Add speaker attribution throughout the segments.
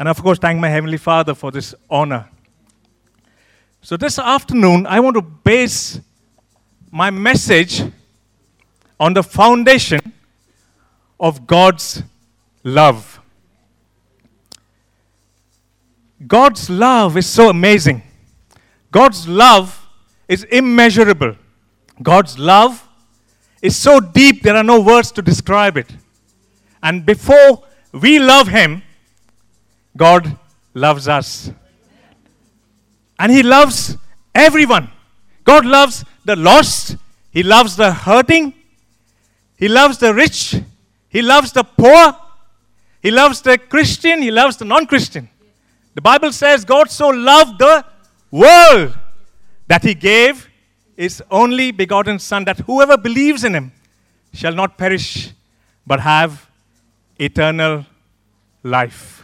Speaker 1: And of course, thank my Heavenly Father for this honor. So, this afternoon, I want to base my message on the foundation of God's love. God's love is so amazing. God's love is immeasurable. God's love is so deep, there are no words to describe it. And before we love Him, God loves us. And He loves everyone. God loves the lost, He loves the hurting, He loves the rich, He loves the poor, He loves the Christian, He loves the non Christian. The Bible says God so loved the world that He gave His only begotten Son, that whoever believes in Him shall not perish but have eternal life.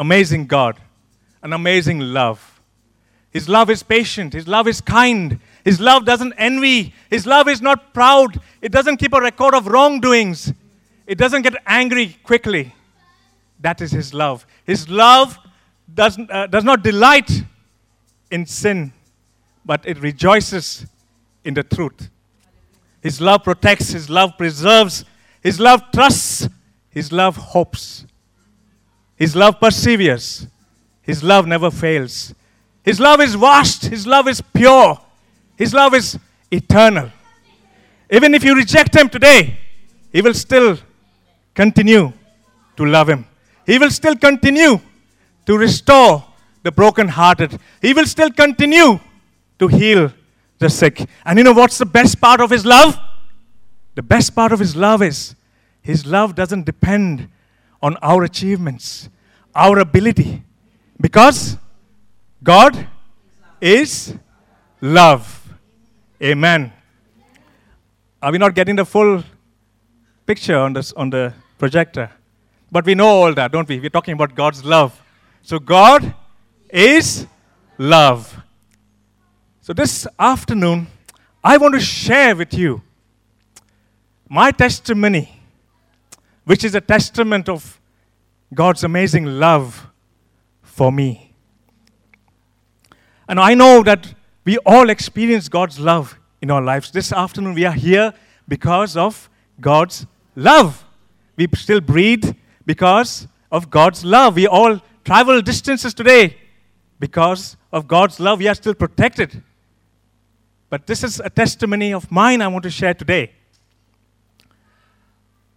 Speaker 1: Amazing God, an amazing love. His love is patient, His love is kind, His love doesn't envy, His love is not proud, it doesn't keep a record of wrongdoings, it doesn't get angry quickly. That is His love. His love does, uh, does not delight in sin, but it rejoices in the truth. His love protects, His love preserves, His love trusts, His love hopes, His love perseveres, His love never fails. His love is vast, His love is pure, His love is eternal. Even if you reject Him today, He will still continue to love Him. He will still continue to restore the brokenhearted. He will still continue to heal the sick. And you know what's the best part of His love? The best part of His love is His love doesn't depend on our achievements, our ability, because God is love. Amen. Are we not getting the full picture on, this, on the projector? But we know all that, don't we? We're talking about God's love. So, God is love. So, this afternoon, I want to share with you my testimony, which is a testament of God's amazing love for me. And I know that we all experience God's love in our lives. This afternoon, we are here because of God's love. We still breathe because of God's love. We all travel distances today because of God's love. We are still protected. But this is a testimony of mine I want to share today.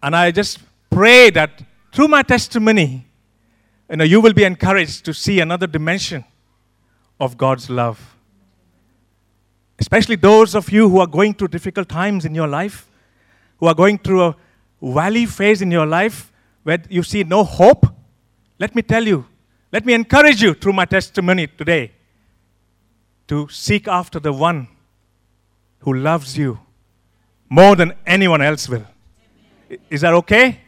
Speaker 1: And I just pray that through my testimony, you know, you will be encouraged to see another dimension of God's love. Especially those of you who are going through difficult times in your life, who are going through a valley phase in your life where you see no hope. Let me tell you, let me encourage you through my testimony today to seek after the one who loves you more than anyone else will. Is that okay?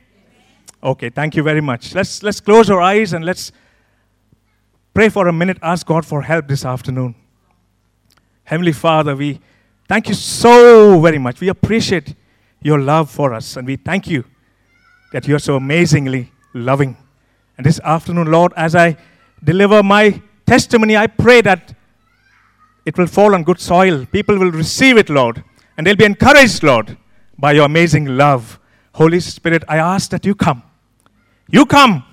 Speaker 1: Okay, thank you very much. Let's, let's close our eyes and let's pray for a minute, ask God for help this afternoon. Heavenly Father, we thank you so very much. We appreciate your love for us, and we thank you that you are so amazingly loving. And this afternoon, Lord, as I deliver my testimony, I pray that it will fall on good soil. People will receive it, Lord, and they'll be encouraged, Lord, by your amazing love. Holy Spirit, I ask that you come. You come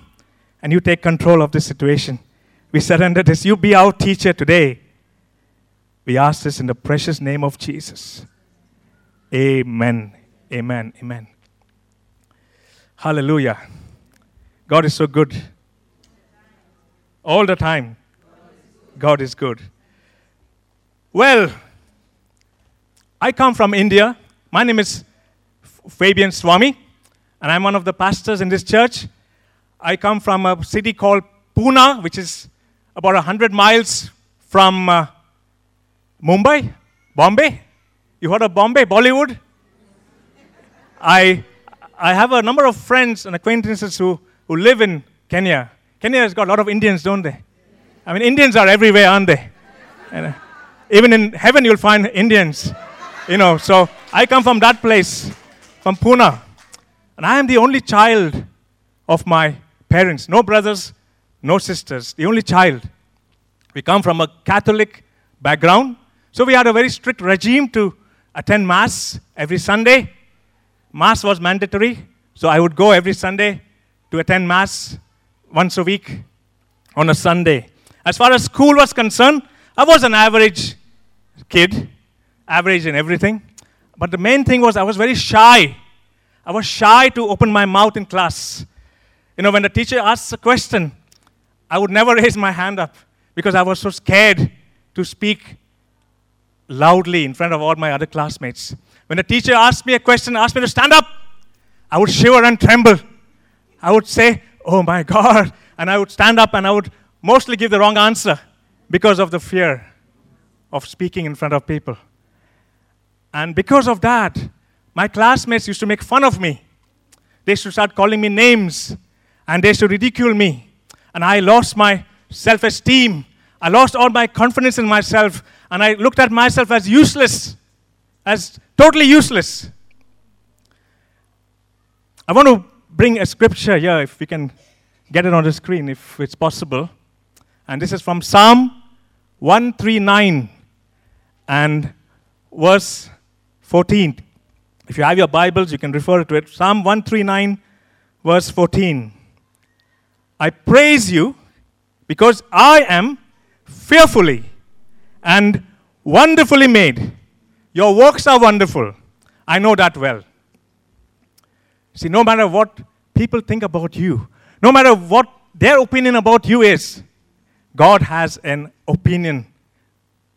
Speaker 1: and you take control of this situation. We surrender this. You be our teacher today. We ask this in the precious name of Jesus. Amen. Amen. Amen. Hallelujah. God is so good. All the time. God is good. Well, I come from India. My name is Fabian Swami, and I'm one of the pastors in this church. I come from a city called Pune, which is about 100 miles from uh, Mumbai, Bombay. You heard of Bombay, Bollywood? I I have a number of friends and acquaintances who, who live in Kenya. Kenya has got a lot of Indians, don't they? I mean, Indians are everywhere, aren't they? And, uh, even in heaven, you'll find Indians. You know, so I come from that place, from Pune. And I am the only child of my parents, no brothers, no sisters, the only child. We come from a Catholic background, so we had a very strict regime to attend Mass every Sunday. Mass was mandatory, so I would go every Sunday to attend Mass once a week on a Sunday. As far as school was concerned, I was an average kid, average in everything. But the main thing was I was very shy. I was shy to open my mouth in class. You know, when the teacher asks a question, I would never raise my hand up because I was so scared to speak loudly in front of all my other classmates. When the teacher asked me a question, asked me to stand up, I would shiver and tremble. I would say, Oh my God. And I would stand up and I would mostly give the wrong answer because of the fear of speaking in front of people. And because of that, my classmates used to make fun of me. They used to start calling me names and they used to ridicule me. And I lost my self esteem. I lost all my confidence in myself. And I looked at myself as useless, as totally useless. I want to bring a scripture here, if we can get it on the screen, if it's possible. And this is from Psalm 139 and verse 14. If you have your Bibles, you can refer to it. Psalm 139, verse 14. I praise you because I am fearfully and wonderfully made. Your works are wonderful. I know that well. See, no matter what people think about you, no matter what their opinion about you is, God has an opinion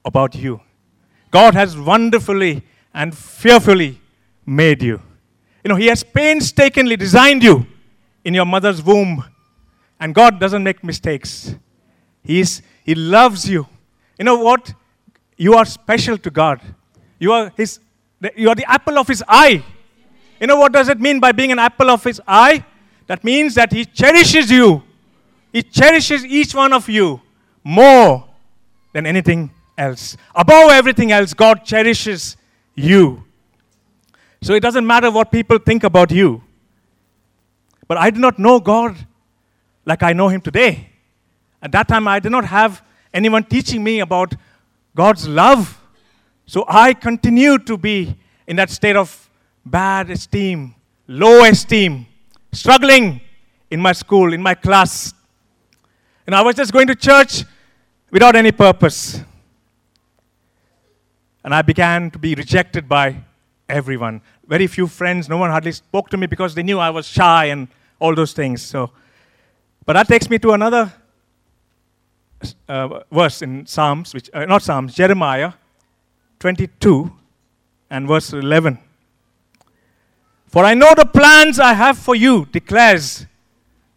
Speaker 1: about you. God has wonderfully and fearfully made you. You know, He has painstakingly designed you in your mother's womb. And God doesn't make mistakes. He's, he loves you. You know what? You are special to God. You are, his, you are the apple of His eye. You know what does it mean by being an apple of His eye? That means that He cherishes you. He cherishes each one of you more than anything else. Above everything else, God cherishes you. So it doesn't matter what people think about you. But I do not know God like I know Him today. At that time, I did not have anyone teaching me about God's love. So I continued to be in that state of bad esteem, low esteem, struggling in my school, in my class. And I was just going to church without any purpose. And I began to be rejected by everyone. Very few friends, no one hardly spoke to me because they knew I was shy and all those things. So, but that takes me to another uh, verse in Psalms, which uh, not Psalms, Jeremiah 22 and verse 11. For I know the plans I have for you, declares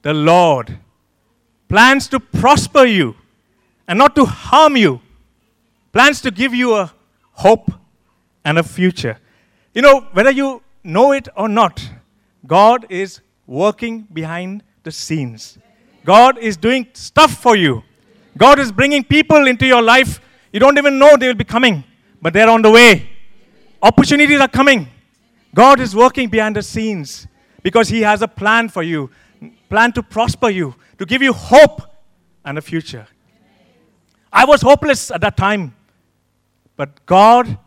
Speaker 1: the Lord. Plans to prosper you and not to harm you. Plans to give you a hope and a future. You know, whether you know it or not, God is working behind the scenes. God is doing stuff for you. God is bringing people into your life. You don't even know they will be coming, but they're on the way. Opportunities are coming. God is working behind the scenes because He has a plan for you, plan to prosper you, to give you hope and a future. I was hopeless at that time, but God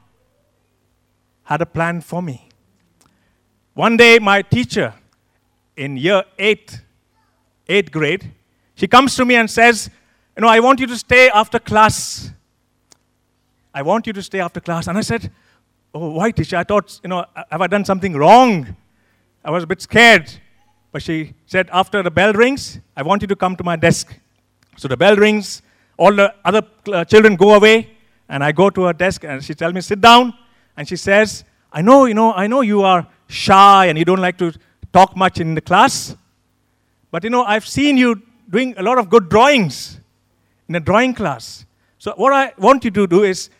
Speaker 1: had a plan for me. One day, my teacher in year eight, eighth grade, she comes to me and says, You know, I want you to stay after class. I want you to stay after class. And I said, Oh, why, teacher? I thought, you know, have I done something wrong? I was a bit scared. But she said, After the bell rings, I want you to come to my desk. So the bell rings, all the other uh, children go away, and I go to her desk, and she tells me, Sit down. And she says, I know, you know, I know you are shy and you don't like to talk much in the class, but you know, I've seen you doing a lot of good drawings in a drawing class. So, what I want you to do is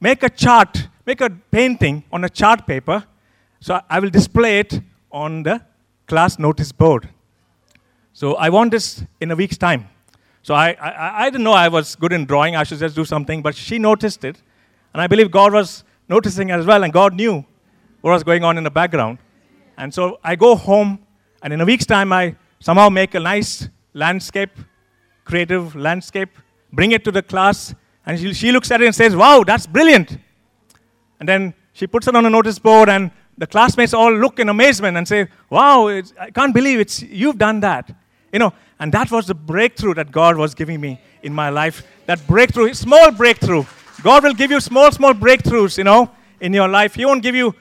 Speaker 1: make a chart, make a painting on a chart paper. So, I will display it on the class notice board. So, I want this in a week's time. So, I, I, I didn't know I was good in drawing, I should just do something, but she noticed it. And I believe God was noticing as well, and God knew what was going on in the background. And so I go home, and in a week's time, I somehow make a nice landscape, creative landscape, bring it to the class, and she, she looks at it and says, Wow, that's brilliant. And then she puts it on a notice board, and the classmates all look in amazement and say, Wow, I can't believe it's, you've done that. You know, and that was the breakthrough that God was giving me in my life. That breakthrough, small breakthrough. God will give you small, small breakthroughs, you know, in your life. He won't give you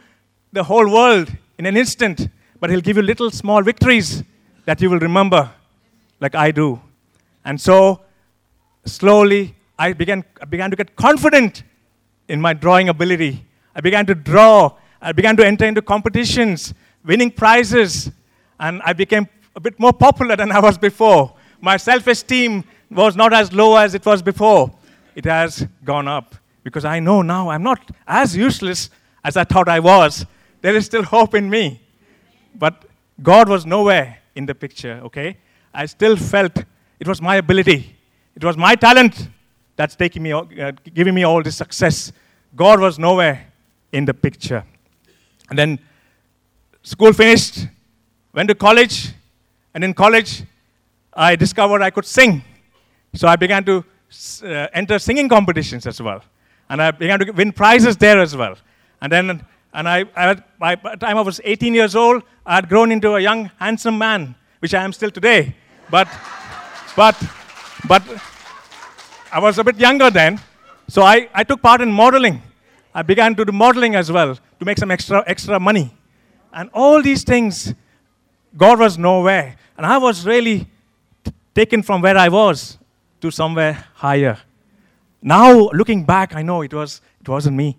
Speaker 1: the whole world in an instant, but He'll give you little small victories that you will remember, like I do. And so, slowly, I began, I began to get confident in my drawing ability. I began to draw. I began to enter into competitions, winning prizes, and I became a bit more popular than I was before. My self esteem was not as low as it was before. It has gone up because I know now I'm not as useless as I thought I was. There is still hope in me. But God was nowhere in the picture, okay? I still felt it was my ability, it was my talent that's taking me, uh, giving me all this success. God was nowhere in the picture. And then school finished, went to college, and in college, I discovered I could sing. So I began to uh, enter singing competitions as well. And I began to win prizes there as well. And then, and I, I, by the time I was 18 years old, I had grown into a young, handsome man, which I am still today. But, but, but I was a bit younger then. So I, I took part in modeling. I began to do modeling as well to make some extra, extra money. And all these things, God was nowhere. And I was really t- taken from where I was to somewhere higher. Now, looking back, I know it, was, it wasn't me.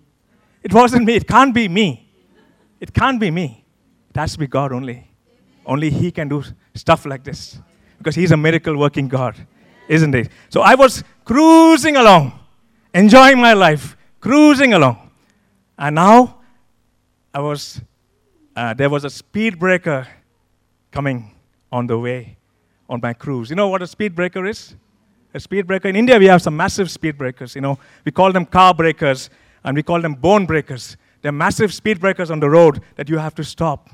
Speaker 1: It wasn't me. It can't be me. It can't be me. It has to be God only. Only He can do stuff like this. Because He's a miracle working God, isn't it? So I was cruising along, enjoying my life, cruising along. And now I was, uh, there was a speed breaker coming on the way on my cruise. You know what a speed breaker is? A speed breaker. In India, we have some massive speed breakers. You know, we call them car breakers and we call them bone breakers. They're massive speed breakers on the road that you have to stop.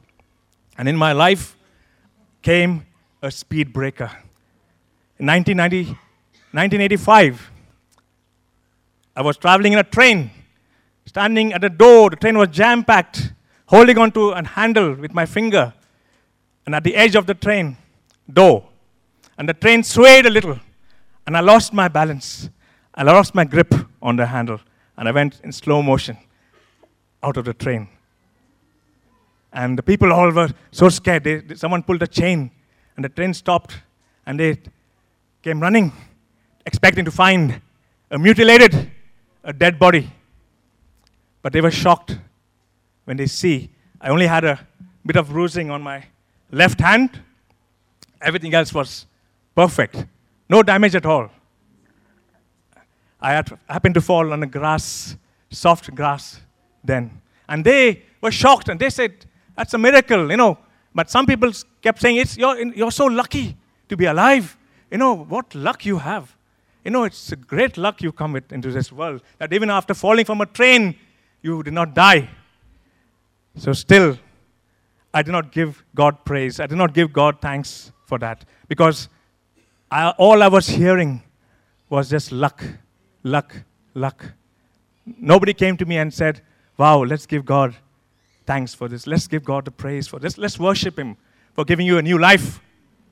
Speaker 1: And in my life came a speed breaker. In 1990, 1985, I was traveling in a train, standing at the door. The train was jam packed, holding onto a handle with my finger and at the edge of the train door. And the train swayed a little, and I lost my balance. I lost my grip on the handle, and I went in slow motion out of the train. And the people all were so scared. They, someone pulled a chain, and the train stopped, and they came running, expecting to find a mutilated, a dead body. But they were shocked when they see I only had a bit of bruising on my left hand, everything else was perfect. No damage at all. I happened to fall on the grass, soft grass then. And they were shocked and they said, That's a miracle, you know. But some people kept saying, it's, you're, you're so lucky to be alive. You know, what luck you have. You know, it's a great luck you come with, into this world that even after falling from a train, you did not die. So, still, I did not give God praise. I did not give God thanks for that because I, all I was hearing was just luck, luck, luck. Nobody came to me and said, Wow, let's give God thanks for this. Let's give God the praise for this. Let's worship Him for giving you a new life.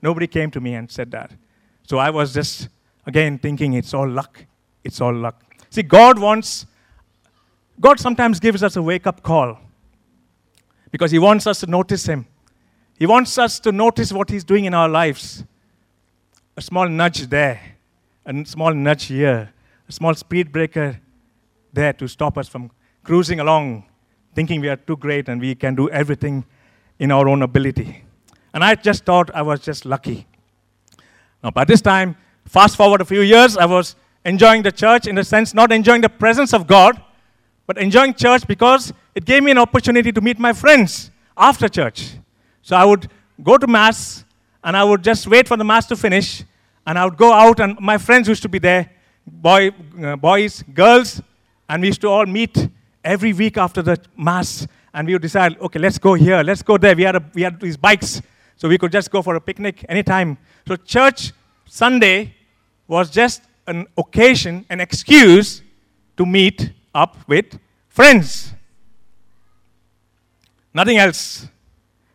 Speaker 1: Nobody came to me and said that. So I was just, again, thinking it's all luck. It's all luck. See, God wants, God sometimes gives us a wake up call because He wants us to notice Him. He wants us to notice what He's doing in our lives. A small nudge there, a small nudge here, a small speed breaker there to stop us from cruising along thinking we are too great and we can do everything in our own ability. And I just thought I was just lucky. Now, by this time, fast forward a few years, I was enjoying the church in the sense, not enjoying the presence of God, but enjoying church because it gave me an opportunity to meet my friends after church. So I would go to Mass and I would just wait for the Mass to finish and I would go out and my friends used to be there boy, uh, boys, girls, and we used to all meet every week after the Mass and we would decide, okay, let's go here, let's go there. We had, a, we had these bikes, so we could just go for a picnic anytime. So church Sunday was just an occasion, an excuse to meet up with friends. Nothing else.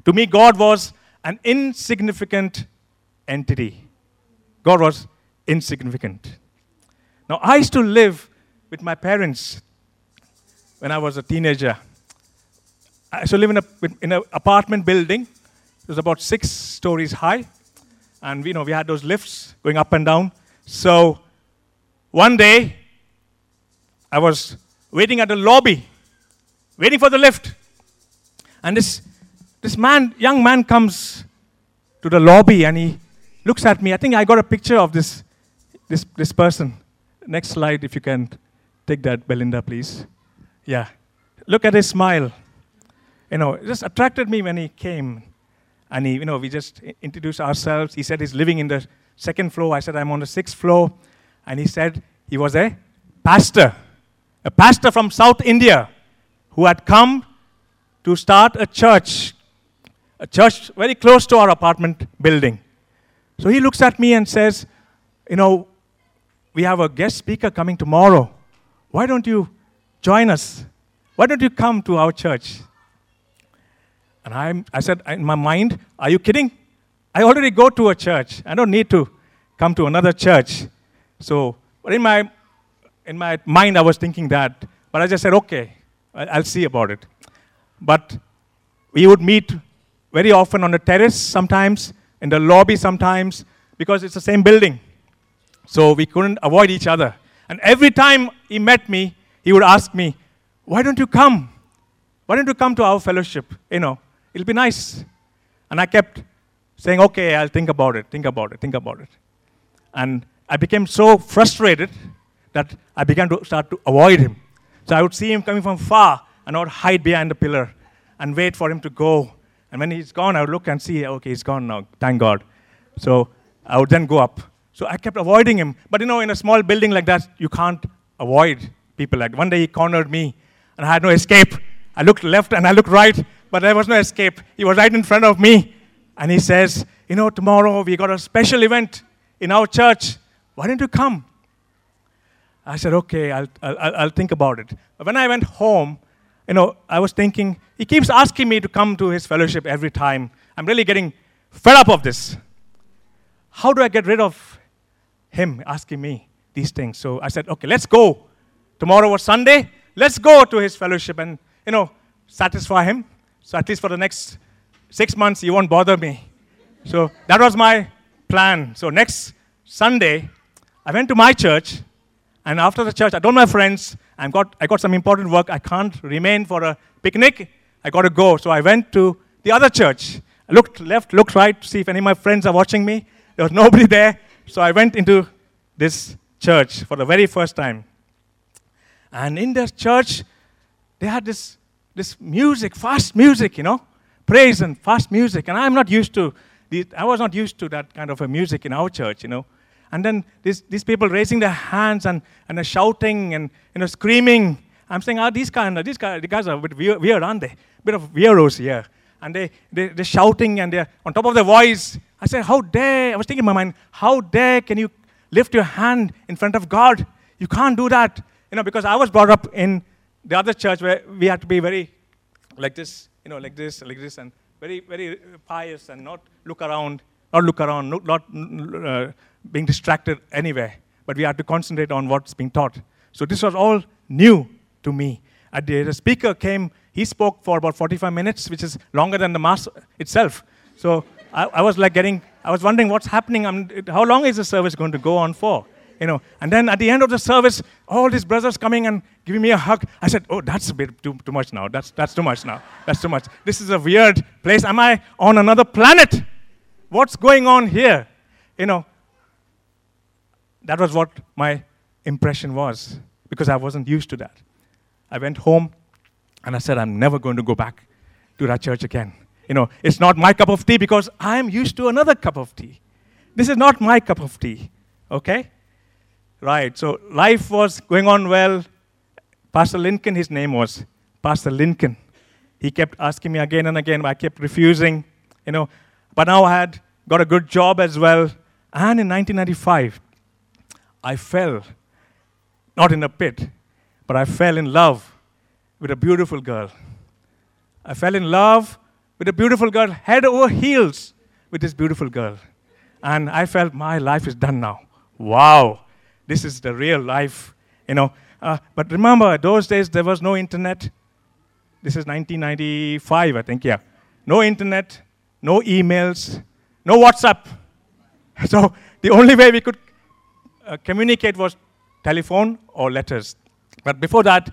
Speaker 1: To me, God was an insignificant entity. God was insignificant. Now, I used to live with my parents when I was a teenager. I used to live in, in an apartment building. It was about six stories high. And, you know, we had those lifts going up and down. So, one day, I was waiting at the lobby, waiting for the lift. And this, this man, young man comes to the lobby and he looks at me. I think I got a picture of this, this, this person. Next slide, if you can take that, Belinda, please. Yeah. Look at his smile. You know, it just attracted me when he came. And he, you know, we just introduced ourselves. He said he's living in the second floor. I said I'm on the sixth floor. And he said he was a pastor, a pastor from South India who had come to start a church, a church very close to our apartment building. So he looks at me and says, You know, we have a guest speaker coming tomorrow. Why don't you join us? Why don't you come to our church? And I'm, I said in my mind, Are you kidding? I already go to a church. I don't need to come to another church. So, but in my, in my mind, I was thinking that. But I just said, Okay, I'll see about it. But we would meet very often on the terrace sometimes, in the lobby sometimes, because it's the same building. So we couldn't avoid each other. And every time he met me, he would ask me, Why don't you come? Why don't you come to our fellowship? You know, it'll be nice. And I kept saying, Okay, I'll think about it, think about it, think about it. And I became so frustrated that I began to start to avoid him. So I would see him coming from far, and I would hide behind the pillar and wait for him to go. And when he's gone, I would look and see, okay, he's gone now, thank God. So I would then go up. So I kept avoiding him. But you know, in a small building like that, you can't avoid people like. One day he cornered me, and I had no escape. I looked left and I looked right, but there was no escape. He was right in front of me. And he says, You know, tomorrow we got a special event in our church. Why don't you come? I said, Okay, I'll, I'll, I'll think about it. When I went home, you know, I was thinking, he keeps asking me to come to his fellowship every time. I'm really getting fed up of this. How do I get rid of him asking me these things? So I said, okay, let's go. Tomorrow was Sunday. Let's go to his fellowship and, you know, satisfy him. So at least for the next six months, he won't bother me. So that was my plan. So next Sunday, I went to my church and after the church, I told my friends, i got, I got some important work. I can't remain for a picnic. I got to go. So I went to the other church. I looked left, looked right to see if any of my friends are watching me. There was nobody there. So I went into this church for the very first time. And in this church, they had this, this music, fast music, you know, praise and fast music. And I'm not used to, the, I was not used to that kind of a music in our church, you know. And then these, these people raising their hands and, and shouting and you know, screaming. I'm saying, ah, these, kind of, these guys, guys are a bit weird, aren't they? A bit of weirdos here. And they, they, they're shouting and they're on top of their voice. I said, how dare, I was thinking in my mind, how dare can you lift your hand in front of God? You can't do that. You know, because I was brought up in the other church where we had to be very like this, you know, like this, like this, and very, very pious and not look around, not look around, not, uh, being distracted anywhere, but we had to concentrate on what's being taught. So this was all new to me. The speaker came, he spoke for about 45 minutes, which is longer than the mass itself. So I, I was like getting, I was wondering what's happening. I'm, how long is the service going to go on for? You know, and then at the end of the service, all these brothers coming and giving me a hug. I said, "Oh, that's a bit too, too much now. That's that's too much now. That's too much. This is a weird place. Am I on another planet? What's going on here? You know, that was what my impression was because I wasn't used to that. I went home and I said, I'm never going to go back to that church again. You know, it's not my cup of tea because I am used to another cup of tea. This is not my cup of tea. Okay? Right. So life was going on well. Pastor Lincoln, his name was Pastor Lincoln. He kept asking me again and again. I kept refusing, you know. But now I had got a good job as well And in 1995, I fell, not in a pit, but I fell in love with a beautiful girl. I fell in love with a beautiful girl, head over heels with this beautiful girl. And I felt my life is done now. Wow, this is the real life, you know. Uh, but remember, those days there was no internet. This is 1995, I think, yeah. No internet, no emails, no WhatsApp. So the only way we could uh, communicate was telephone or letters. But before that,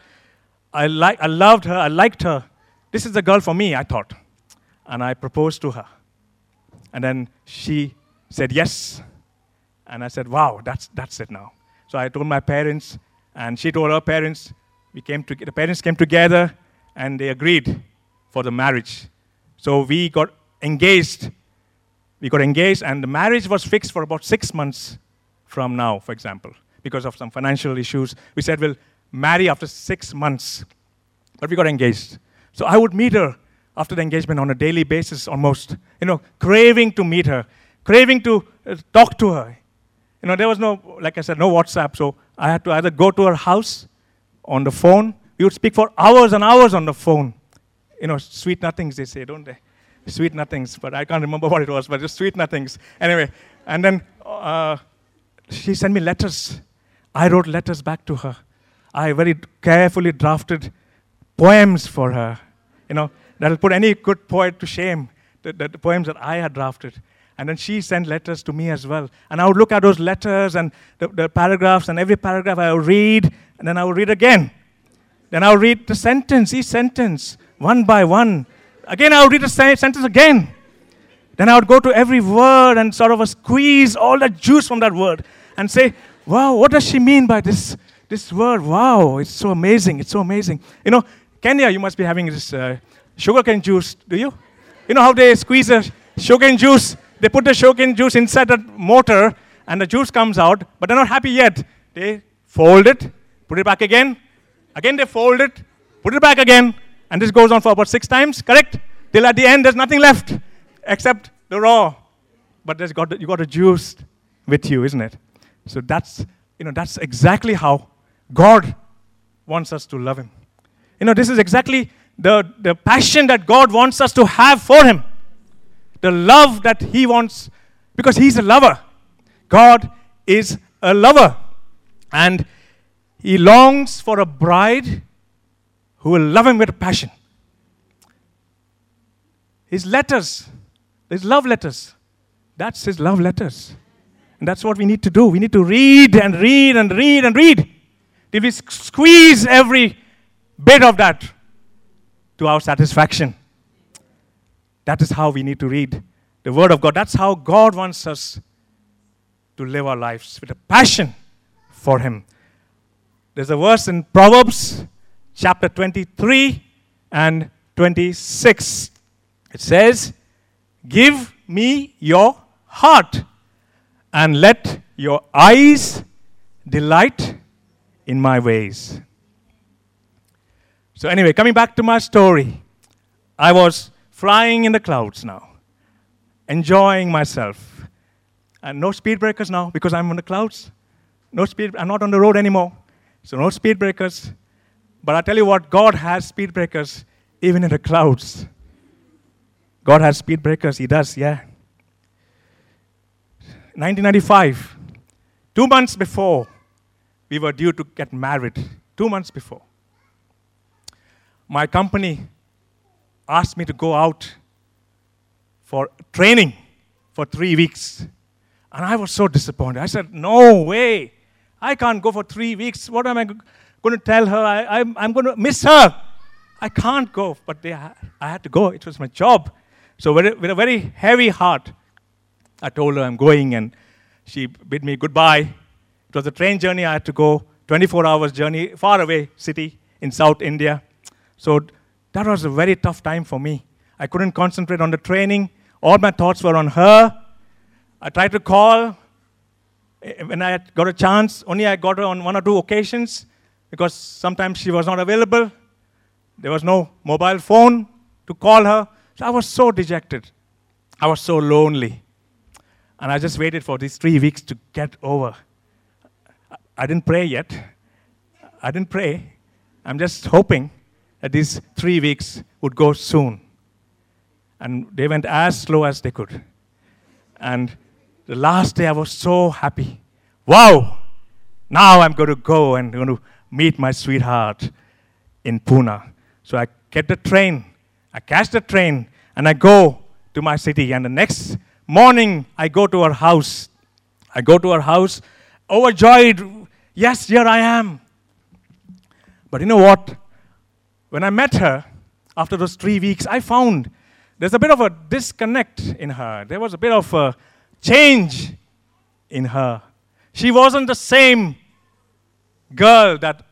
Speaker 1: I, li- I loved her, I liked her. This is the girl for me, I thought. And I proposed to her. And then she said yes. And I said, wow, that's, that's it now. So I told my parents, and she told her parents. We came to, the parents came together, and they agreed for the marriage. So we got engaged. We got engaged, and the marriage was fixed for about six months from now, for example, because of some financial issues. We said we'll marry after six months, but we got engaged. So I would meet her after the engagement on a daily basis almost, you know, craving to meet her, craving to uh, talk to her. You know, there was no, like I said, no WhatsApp, so I had to either go to her house on the phone. We would speak for hours and hours on the phone. You know, sweet nothings, they say, don't they? Sweet nothings, but I can't remember what it was, but just sweet nothings. Anyway, and then uh, she sent me letters. I wrote letters back to her. I very carefully drafted poems for her. You know, that'll put any good poet to shame, the, the, the, poems that I had drafted. And then she sent letters to me as well. And I would look at those letters and the, the paragraphs, and every paragraph I would read, and then I would read again. Then I would read the sentence, each sentence, one by one. Again, I would read the sentence again. Then I would go to every word and sort of squeeze all the juice from that word and say, wow, what does she mean by this, this word? Wow, it's so amazing. It's so amazing. You know, Kenya, you must be having this uh, sugarcane juice, do you? You know how they squeeze the sugarcane juice? They put the sugarcane juice inside the motor and the juice comes out, but they're not happy yet. They fold it, put it back again. Again, they fold it, put it back again. And this goes on for about six times, correct? Till at the end, there's nothing left except the raw. But there's got you got the juice with you, isn't it? So that's, you know, that's exactly how God wants us to love Him. You know, this is exactly the, the passion that God wants us to have for Him. The love that He wants, because He's a lover. God is a lover. And He longs for a bride who will love Him with passion. His letters, His love letters, that's His love letters. And that's what we need to do. We need to read and read and read and read. Till we squeeze every bit of that to our satisfaction. That is how we need to read the Word of God. That's how God wants us to live our lives with a passion for Him. There's a verse in Proverbs chapter 23 and 26. It says, Give me your heart and let your eyes delight in my ways. So, anyway, coming back to my story, I was flying in the clouds now, enjoying myself. And no speed breakers now because I'm on the clouds. No speed, I'm not on the road anymore. So, no speed breakers. But I tell you what, God has speed breakers even in the clouds. God has speed breakers, He does, yeah. 1995, two months before we were due to get married, two months before, my company asked me to go out for training for three weeks. And I was so disappointed. I said, No way. I can't go for three weeks. What am I going to tell her? I, am going to miss her. I can't go. But they, I had to go. It was my job. So, with with a very heavy heart, I told her I'm going, and she bid me goodbye. It was a train journey. I had to go 24 hours journey, far away city in South India. So that was a very tough time for me. I couldn't concentrate on the training. All my thoughts were on her. I tried to call eh, eh, when I got a chance. Only I got her on one or two occasions because sometimes she was not available. There was no mobile phone to call her. So I was so dejected. I was so lonely. And I just waited for these three weeks to get over. I didn't pray yet. I didn't pray. I'm just hoping that these three weeks would go soon. And they went as slow as they could. And the last day, I was so happy. Wow! Now I'm going to go and going to meet my sweetheart in Pune. So I get the train, I catch the train, and I go to my city. And the next morning, I go to her house. I go to her house, overjoyed. Yes, here I am. But you know what? When I met her after those three weeks, I found there's a bit of a disconnect in her. There was a bit of a change in her. She wasn't the same girl that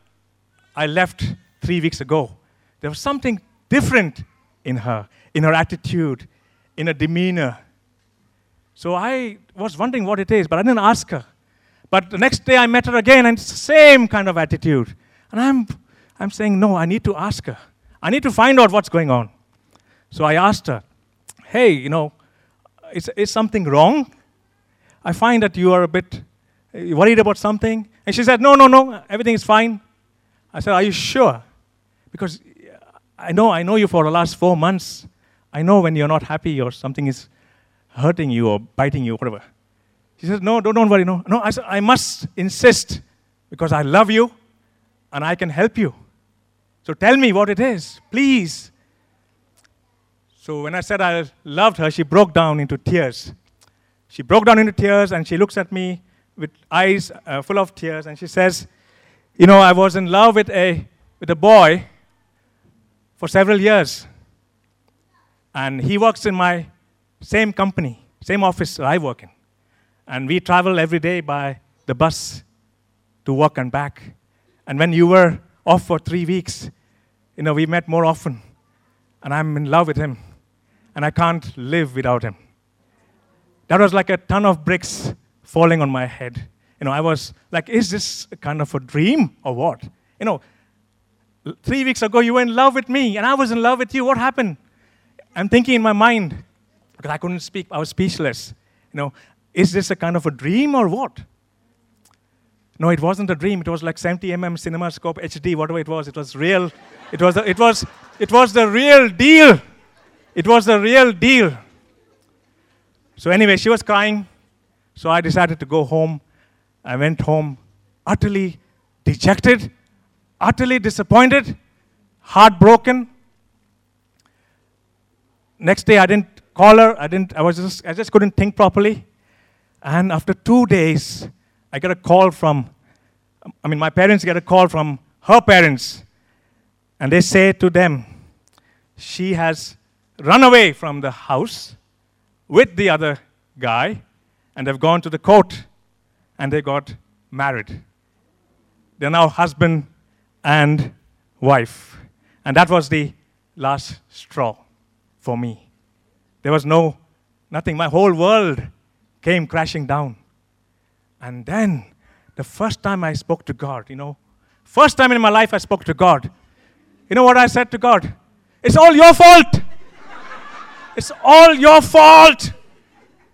Speaker 1: I left three weeks ago. There was something different in her, in her attitude, in her demeanor. So I was wondering what it is, but I didn't ask her. But the next day I met her again, and it's the same kind of attitude. And I'm I'm saying, no, I need to ask her. I need to find out what's going on. So I asked her, hey, you know, is, is something wrong? I find that you are a bit worried about something. And she said, no, no, no, everything is fine. I said, are you sure? Because I know, I know you for the last four months. I know when you're not happy or something is hurting you or biting you, whatever. She said, no, don't, don't worry, no. No, I said, I must insist because I love you and I can help you. So tell me what it is, please. So when I said I loved her, she broke down into tears. She broke down into tears and she looks at me with eyes uh, full of tears and she says, You know, I was in love with a, with a boy for several years. And he works in my same company, same office that I work in. And we travel every day by the bus to work and back. And when you were off for three weeks. You know, we met more often, and I'm in love with him, and I can't live without him. That was like a ton of bricks falling on my head. You know, I was like, is this kind of a dream or what? You know, three weeks ago you were in love with me, and I was in love with you. What happened? I'm thinking in my mind, because I couldn't speak, I was speechless. You know, is this a kind of a dream or what? No, it wasn't a dream. It was like 70 mm CinemaScope HD, whatever it was. It was real. It was, the, it was, it was the real deal. It was the real deal. So anyway, she was crying. So I decided to go home. I went home utterly dejected, utterly disappointed, heartbroken. Next day I didn't call her. I didn't I was just I just couldn't think properly. And after 2 days I get a call from, I mean, my parents get a call from her parents, and they say to them, she has run away from the house with the other guy, and they've gone to the court, and they got married. They're now husband and wife. And that was the last straw for me. There was no, nothing. My whole world came crashing down. And then, the first time I spoke to God, you know, first time in my life I spoke to God, you know what I said to God? It's all your fault. it's all your fault.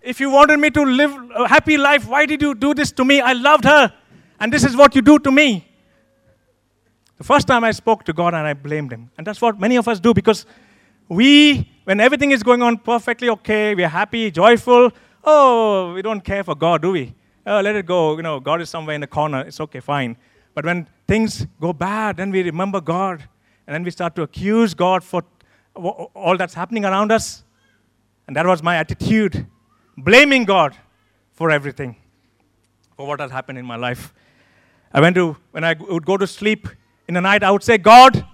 Speaker 1: If you wanted me to live a happy life, why did you do this to me? I loved her, and this is what you do to me. The first time I spoke to God and I blamed Him. And that's what many of us do because we, when everything is going on perfectly okay, we're happy, joyful, oh, we don't care for God, do we? Oh, let it go. You know, God is somewhere in the corner. It's okay, fine. But when things go bad, then we remember God. And then we start to accuse God for all that's happening around us. And that was my attitude, blaming God for everything, for what has happened in my life. I went to, when I would go to sleep in the night, I would say, God,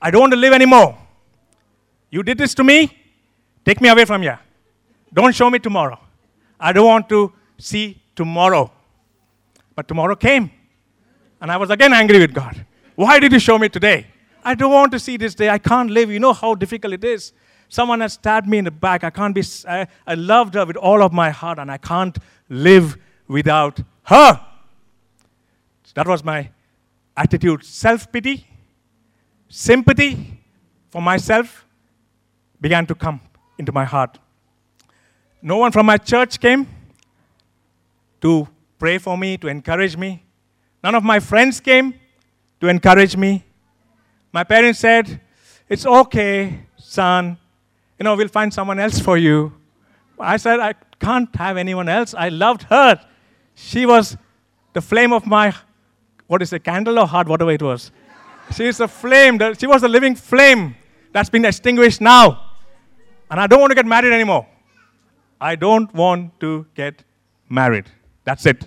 Speaker 1: I don't want to live anymore. You did this to me. Take me away from here. Don't show me tomorrow. I don't want to see tomorrow. But tomorrow came. And I was again angry with God. Why did you show me today? I don't want to see this day. I can't live. You know how difficult it is. Someone has stabbed me in the back. I can't be, I, I loved her with all of my heart, and I can't live without her. So that was my attitude. Self pity, sympathy for myself began to come into my heart. No one from my church came. To pray for me, to encourage me. None of my friends came to encourage me. My parents said, It's okay, son. You know, we'll find someone else for you. I said, I can't have anyone else. I loved her. She was the flame of my, what is it, candle or heart, whatever it was. She is a flame. She was a living flame that's been extinguished now. And I don't want to get married anymore. I don't want to get married. That's it.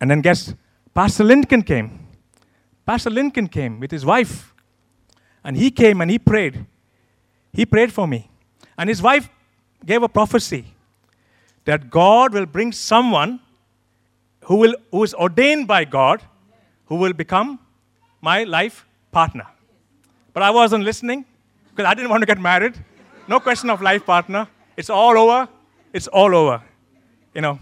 Speaker 1: And then guess, Pastor Lincoln came. Pastor Lincoln came with his wife. And he came and he prayed. He prayed for me. And his wife gave a prophecy that God will bring someone who, will, who is ordained by God who will become my life partner. But I wasn't listening because I didn't want to get married. No question of life partner. It's all over. It's all over. You know.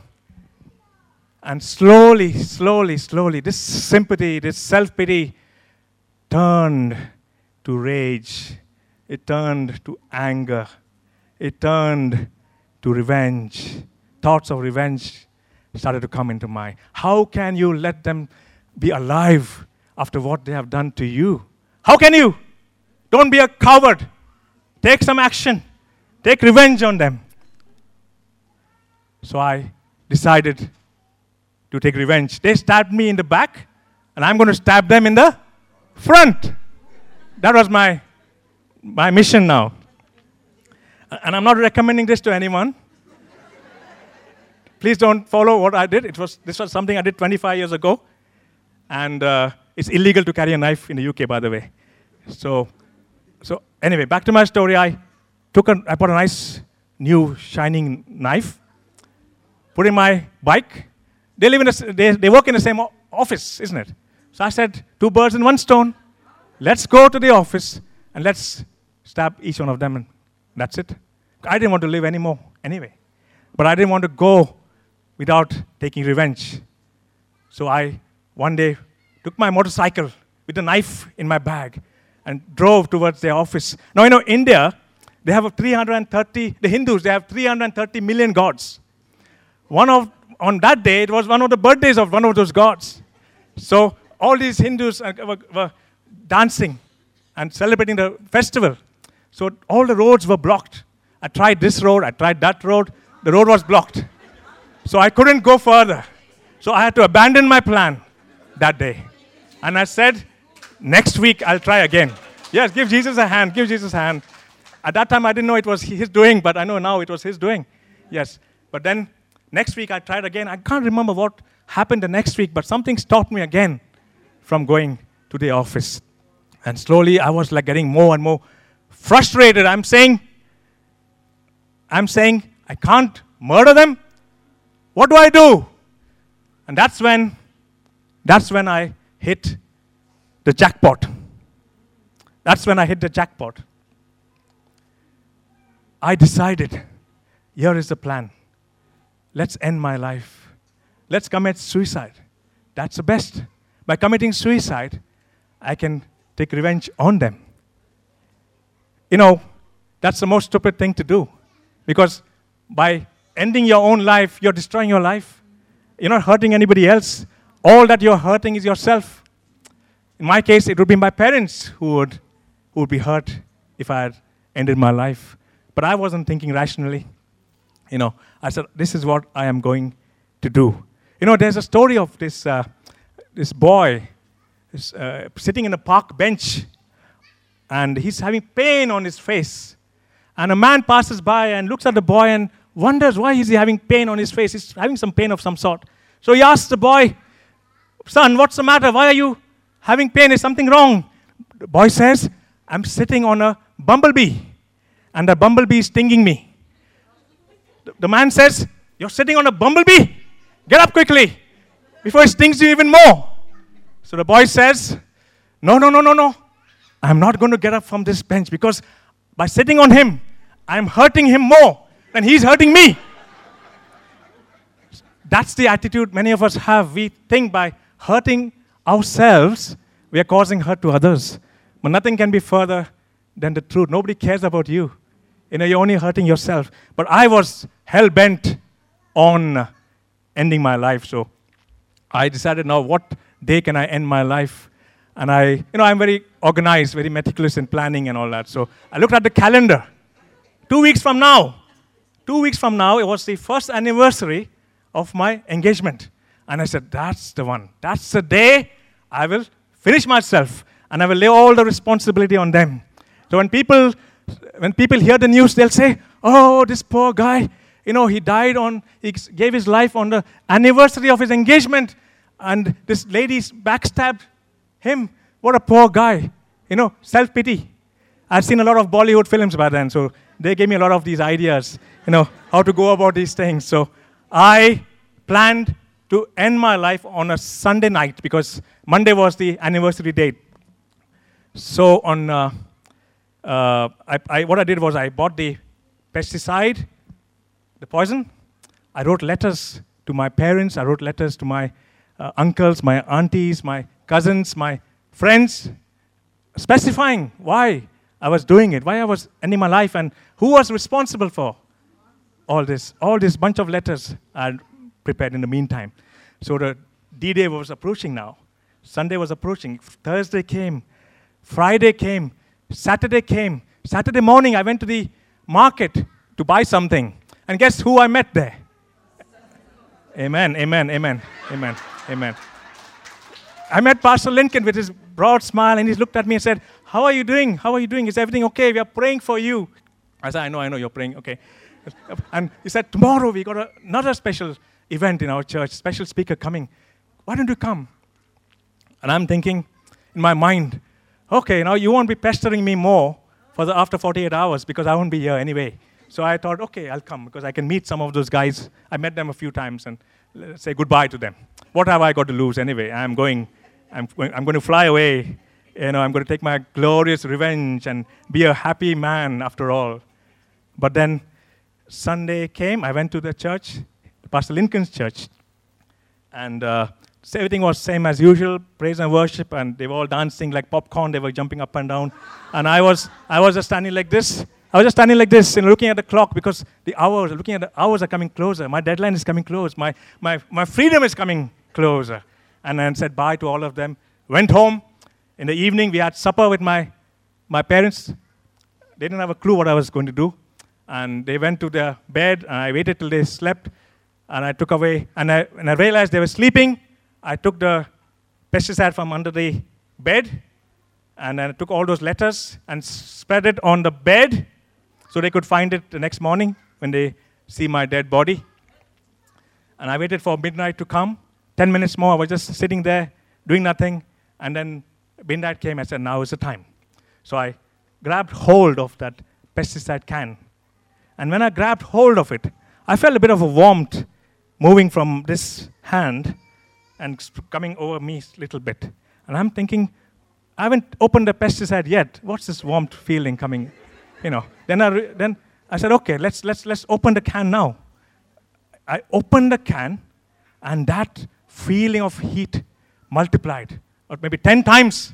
Speaker 1: And slowly, slowly, slowly, this sympathy, this self pity turned to rage. It turned to anger. It turned to revenge. Thoughts of revenge started to come into my. Mind. How can you let them be alive after what they have done to you? How can you? Don't be a coward. Take some action. Take revenge on them. So I decided to take revenge. They stabbed me in the back, and I'm going to stab them in the front. That was my, my mission now. And I'm not recommending this to anyone. Please don't follow what I did. It was, this was something I did 25 years ago. And uh, it's illegal to carry a knife in the UK, by the way. So, so anyway, back to my story. I took a, I bought a nice new shining knife, put in my bike. They live in a, they, they work in the same office, isn't it? So I said, two birds in one stone. Let's go to the office and let's stab each one of them, and that's it. I didn't want to live anymore anyway. But I didn't want to go without taking revenge. So I one day took my motorcycle with a knife in my bag and drove towards their office. Now, you know, India, they have 330, the Hindus, they have 330 million gods. One of, on that day, it was one of the birthdays of one of those gods. So all these Hindus uh, were, were dancing and celebrating the festival. So all the roads were blocked. I tried this road, I tried that road. The road was blocked. So I couldn't go further. So I had to abandon my plan that day. And I said, next week I'll try again. Yes, give Jesus a hand, give Jesus a hand. At that time I didn't know it was his doing, but I know now it was his doing. Yes. But then next week I tried again. I can't remember what happened the next week, but something stopped me again from going to the office. And slowly I was like getting more and more frustrated. I'm saying, I'm saying, I can't murder them. What do I do? And that's when, that's when I hit the jackpot. That's when I hit the jackpot. I decided, here is the plan. Let's end my life. Let's commit suicide. That's the best. By committing suicide, I can take revenge on them. You know, that's the most stupid thing to do. Because by ending your own life, you're destroying your life. You're not hurting anybody else. All that you're hurting is yourself. In my case, it would be my parents who would, who would be hurt if I had ended my life. But I wasn't thinking rationally. You know, I said, this is what I am going to do. You know, there's a story of this, uh, this boy is, uh, sitting in a park bench and he's having pain on his face. And a man passes by and looks at the boy and wonders why is he having pain on his face. He's having some pain of some sort. So he asks the boy, Son, what's the matter? Why are you having pain? Is something wrong? The boy says, I'm sitting on a bumblebee, and the bumblebee is stinging me. The man says, You're sitting on a bumblebee? Get up quickly before it stings you even more. So the boy says, No, no, no, no, no. I'm not going to get up from this bench because by sitting on him, I'm hurting him more than he's hurting me. That's the attitude many of us have. We think by hurting ourselves, we are causing hurt to others. But nothing can be further than the truth. Nobody cares about you. You know, you're only hurting yourself. But I was hell bent on ending my life. So I decided now, what day can I end my life? And I, you know, I'm very organized, very meticulous in planning and all that. So I looked at the calendar. Two weeks from now, two weeks from now, it was the first anniversary of my engagement. And I said, that's the one. That's the day I will finish myself and I will lay all the responsibility on them. So when people, when people hear the news, they'll say, oh, this poor guy, you know, he died on, he gave his life on the anniversary of his engagement, and this lady backstabbed him. What a poor guy. You know, self pity. I've seen a lot of Bollywood films by then, so they gave me a lot of these ideas, you know, how to go about these things. So I planned to end my life on a Sunday night because Monday was the anniversary date. So on, uh, uh, I, I, what I did was I bought the pesticide, the poison. I wrote letters to my parents. I wrote letters to my uh, uncles, my aunties, my cousins, my friends, specifying why I was doing it, why I was ending my life, and who was responsible for all this. All this bunch of letters I prepared in the meantime. So the D Day was approaching now. Sunday was approaching. Thursday came. Friday came. Saturday came. Saturday morning, I went to the market to buy something. And guess who I met there? Amen, amen, amen, amen, amen. I met Pastor Lincoln with his broad smile, and he looked at me and said, How are you doing? How are you doing? Is everything okay? We are praying for you. I said, I know, I know, you're praying, okay. And he said, Tomorrow we got another special event in our church, special speaker coming. Why don't you come? And I'm thinking in my mind, okay, now you won't be pestering me more for the after 48 hours because I won't be here anyway. So I thought, okay, I'll come because I can meet some of those guys. I met them a few times and say goodbye to them. What have I got to lose anyway? I'm going, I'm, I'm going to fly away. You know, I'm going to take my glorious revenge and be a happy man after all. But then Sunday came, I went to the church, Pastor Lincoln's church, and uh, everything was same as usual, praise and worship, and they were all dancing like popcorn. They were jumping up and down, and I was, I was just standing like this. I was just standing like this and looking at the clock because the hours, looking at the hours are coming closer. My deadline is coming close. My, my, my freedom is coming closer. And then said bye to all of them. Went home. In the evening, we had supper with my, my parents. They didn't have a clue what I was going to do. And they went to their bed, and I waited till they slept. And I took away, and I, and I realized they were sleeping. I took the pesticide from under the bed, and then I took all those letters and spread it on the bed so they could find it the next morning when they see my dead body. And I waited for midnight to come. Ten minutes more, I was just sitting there doing nothing. And then midnight came. I said, Now is the time. So I grabbed hold of that pesticide can. And when I grabbed hold of it, I felt a bit of a warmth moving from this hand and coming over me a little bit. And I'm thinking, I haven't opened the pesticide yet. What's this warmth feeling coming? You know. Then I, re- then I said, okay, let's, let's, let's open the can now. I opened the can, and that feeling of heat multiplied, or maybe 10 times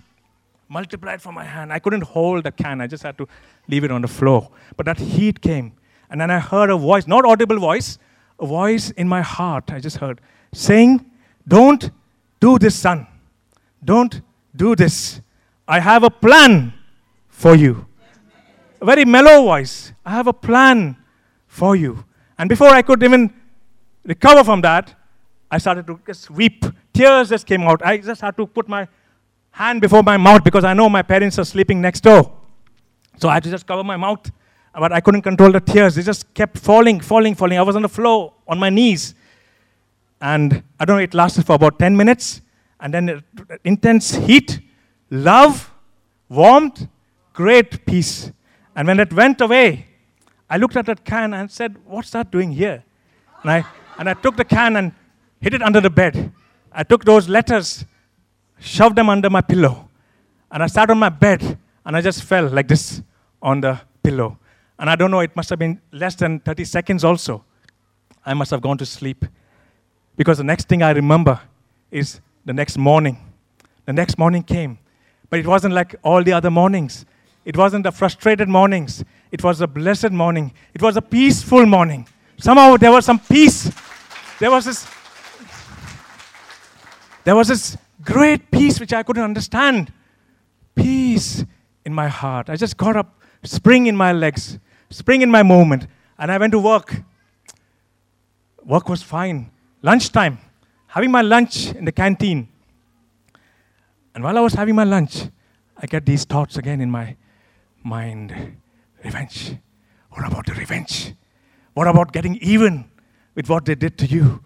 Speaker 1: multiplied from my hand. I couldn't hold the can, I just had to leave it on the floor. But that heat came, and then I heard a voice, not audible voice, a voice in my heart, I just heard, saying, Don't do this, son. Don't do this. I have a plan for you. A very mellow voice. I have a plan for you. And before I could even recover from that, I started to just weep. Tears just came out. I just had to put my hand before my mouth because I know my parents are sleeping next door. So I had to just cover my mouth. But I couldn't control the tears. They just kept falling, falling, falling. I was on the floor, on my knees. And I don't know, it lasted for about 10 minutes. And then intense heat, love, warmth, great peace. And when it went away, I looked at that can and said, What's that doing here? And I, and I took the can and hid it under the bed. I took those letters, shoved them under my pillow, and I sat on my bed and I just fell like this on the pillow. And I don't know, it must have been less than 30 seconds also. I must have gone to sleep. Because the next thing I remember is the next morning. The next morning came. But it wasn't like all the other mornings. It wasn't the frustrated mornings. It was a blessed morning. It was a peaceful morning. Somehow there was some peace. There was this there was this great peace which I couldn't understand. Peace in my heart. I just got up, spring in my legs, spring in my movement, and I went to work. Work was fine. Lunchtime, having my lunch in the canteen. And while I was having my lunch, I get these thoughts again in my mind revenge. What about the revenge? What about getting even with what they did to you?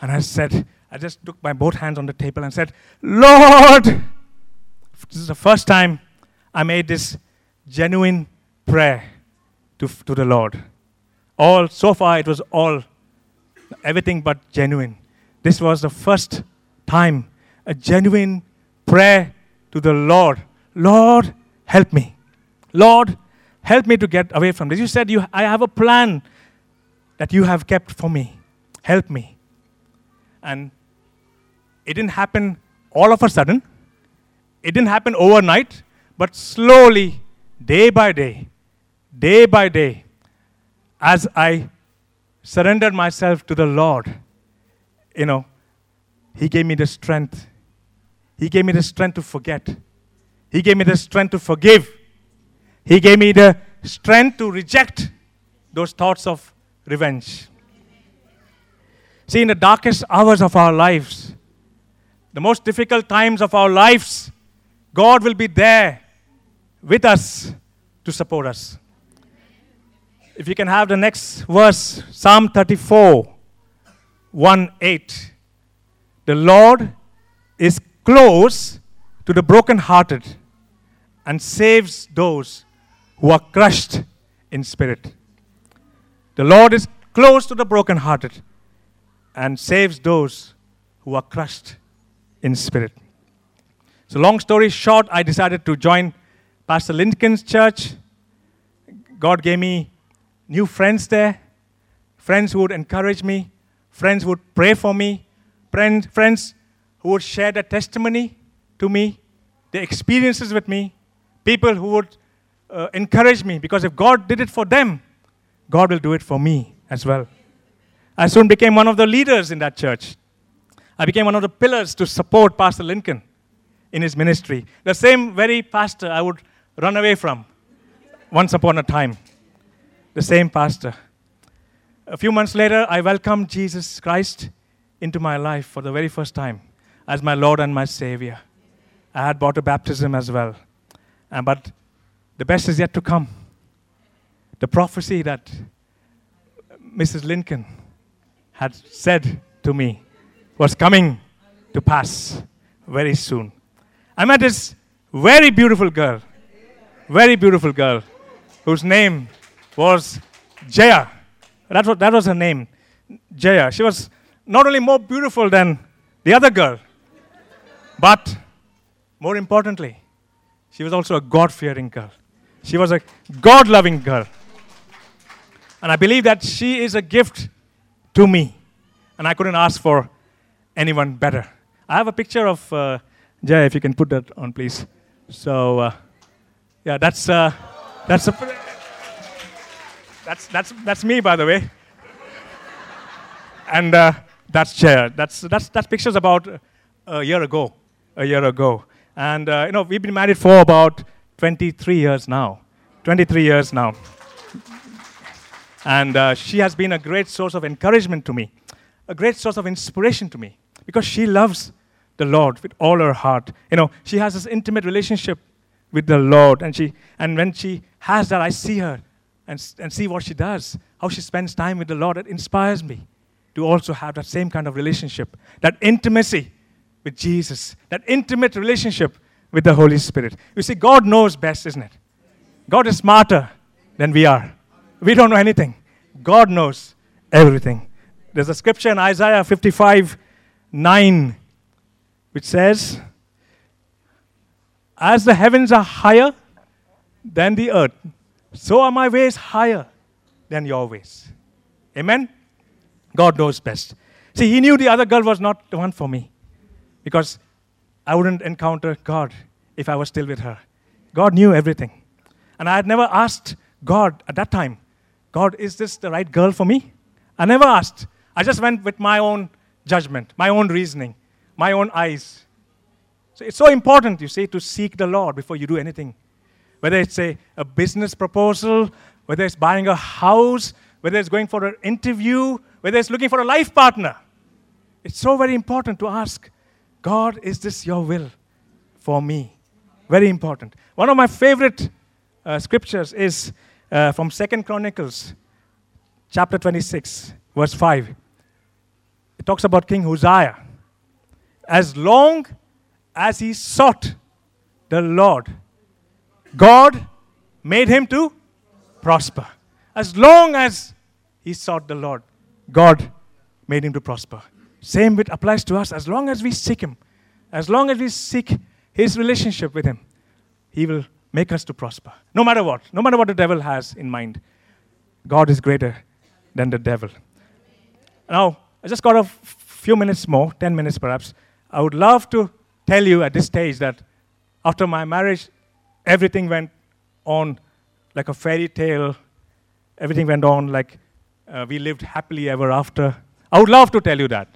Speaker 1: And I said, I just took my both hands on the table and said, Lord, this is the first time I made this genuine prayer to, to the Lord. All, so far, it was all, everything but genuine. This was the first time a genuine prayer to the Lord. Lord, help me. Lord, help me to get away from this. You said, you, I have a plan that you have kept for me. Help me. And it didn't happen all of a sudden, it didn't happen overnight, but slowly, day by day, day by day, as I surrendered myself to the Lord, you know, He gave me the strength. He gave me the strength to forget. He gave me the strength to forgive. He gave me the strength to reject those thoughts of revenge. See, in the darkest hours of our lives, the most difficult times of our lives, God will be there with us to support us. If you can have the next verse, Psalm 34, 1 8. The Lord is close to the brokenhearted and saves those who are crushed in spirit. The Lord is close to the brokenhearted and saves those who are crushed in spirit. So, long story short, I decided to join Pastor Lincoln's church. God gave me new friends there, friends who would encourage me, friends who would pray for me, friends, who would share their testimony to me, their experiences with me, people who would uh, encourage me because if God did it for them, God will do it for me as well. I soon became one of the leaders in that church. I became one of the pillars to support Pastor Lincoln in his ministry. The same very pastor I would run away from once upon a time. The same pastor. A few months later, I welcomed Jesus Christ into my life for the very first time as my Lord and my Savior. I had bought a baptism as well. And, but the best is yet to come. The prophecy that Mrs. Lincoln had said to me was coming to pass very soon. I met this very beautiful girl, very beautiful girl, whose name was Jaya. That was, that was her name, Jaya. She was not only more beautiful than the other girl, but more importantly, she was also a God fearing girl. She was a God loving girl. And I believe that she is a gift to me. And I couldn't ask for anyone better. I have a picture of uh, Jay, if you can put that on, please. So, uh, yeah, that's, uh, that's, a, that's, that's, that's me, by the way. and uh, that's Jay. That's, that's, that picture's about a year ago. A year ago. And, uh, you know, we've been married for about 23 years now. 23 years now. And uh, she has been a great source of encouragement to me, a great source of inspiration to me, because she loves the Lord with all her heart. You know, she has this intimate relationship with the Lord, and, she, and when she has that, I see her and, and see what she does, how she spends time with the Lord. It inspires me to also have that same kind of relationship, that intimacy with Jesus, that intimate relationship with the Holy Spirit. You see, God knows best, isn't it? God is smarter than we are. We don't know anything. God knows everything. There's a scripture in Isaiah 55 9 which says, As the heavens are higher than the earth, so are my ways higher than your ways. Amen? God knows best. See, he knew the other girl was not the one for me because I wouldn't encounter God if I was still with her. God knew everything. And I had never asked God at that time, God, is this the right girl for me? I never asked. I just went with my own judgment, my own reasoning. my own eyes. So it's so important, you see, to seek the Lord before you do anything. Whether it's a, a business proposal, whether it's buying a house, whether it's going for an interview, whether it's looking for a life partner. It's so very important to ask, God, is this your will for me? Very important. One of my favorite uh, scriptures is uh, from Second Chronicles, chapter 26, verse 5. It talks about King Uzziah. As long as he sought the Lord, God made him to prosper. As long as he sought the Lord, God made him to prosper. Same with applies to us. As long as we seek him, as long as we seek his relationship with him, he will make us to prosper. No matter what, no matter what the devil has in mind, God is greater than the devil. Now, I just got a f- few minutes more, 10 minutes perhaps. I would love to tell you at this stage that after my marriage, everything went on like a fairy tale. Everything went on like uh, we lived happily ever after. I would love to tell you that.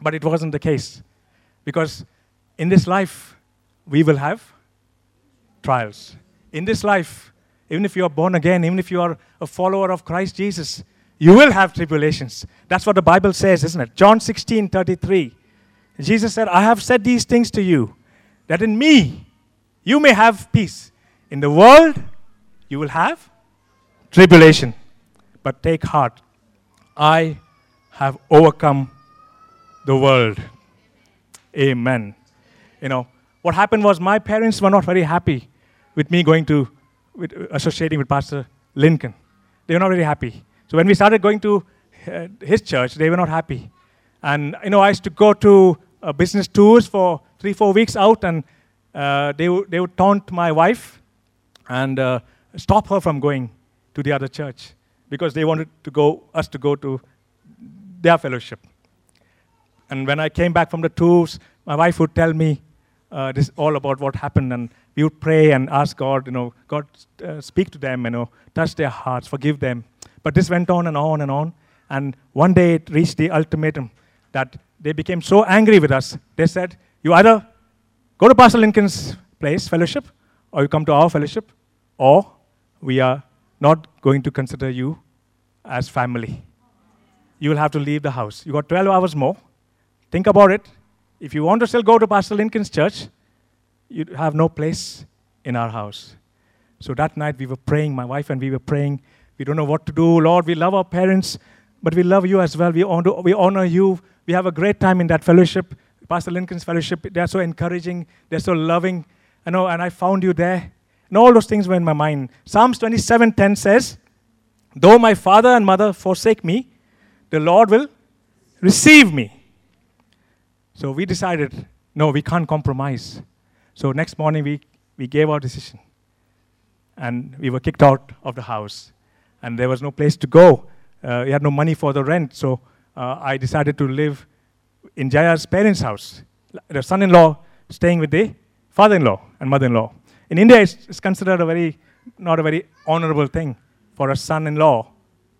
Speaker 1: But it wasn't the case. Because in this life, we will have trials. In this life, even if you are born again, even if you are a follower of Christ Jesus, you will have tribulations. That's what the Bible says, isn't it? John 16 33. Jesus said, I have said these things to you, that in me you may have peace. In the world, you will have tribulation. But take heart, I have overcome the world. Amen. You know, what happened was my parents were not very happy with me going to, with, associating with Pastor Lincoln. They were not very happy. So when we started going to uh, his church, they were not happy. And, you know, I used to go to uh, business tours for three, four weeks out, and uh, they, w- they would taunt my wife and uh, stop her from going to the other church because they wanted to go, us to go to their fellowship. And when I came back from the tours, my wife would tell me uh, this all about what happened, and we would pray and ask God, you know, God, uh, speak to them, you know, touch their hearts, forgive them. But this went on and on and on, and one day it reached the ultimatum that they became so angry with us. They said, "You either go to Pastor Lincoln's place, fellowship, or you come to our fellowship, or we are not going to consider you as family. You will have to leave the house. You got 12 hours more. Think about it. If you want to still go to Pastor Lincoln's church, you have no place in our house. So that night we were praying, my wife and we were praying. We don't know what to do. Lord, we love our parents, but we love you as well. We honor, we honor you. We have a great time in that fellowship. Pastor Lincoln's fellowship, they're so encouraging, they're so loving. I know, and I found you there. And all those things were in my mind. Psalms 27:10 says, Though my father and mother forsake me, the Lord will receive me. So we decided, no, we can't compromise. So next morning we, we gave our decision. And we were kicked out of the house. And there was no place to go. Uh, we had no money for the rent. So uh, I decided to live in Jaya's parents' house. The son in law staying with the father in law and mother in law. In India, it's, it's considered a very, not a very honorable thing for a son in law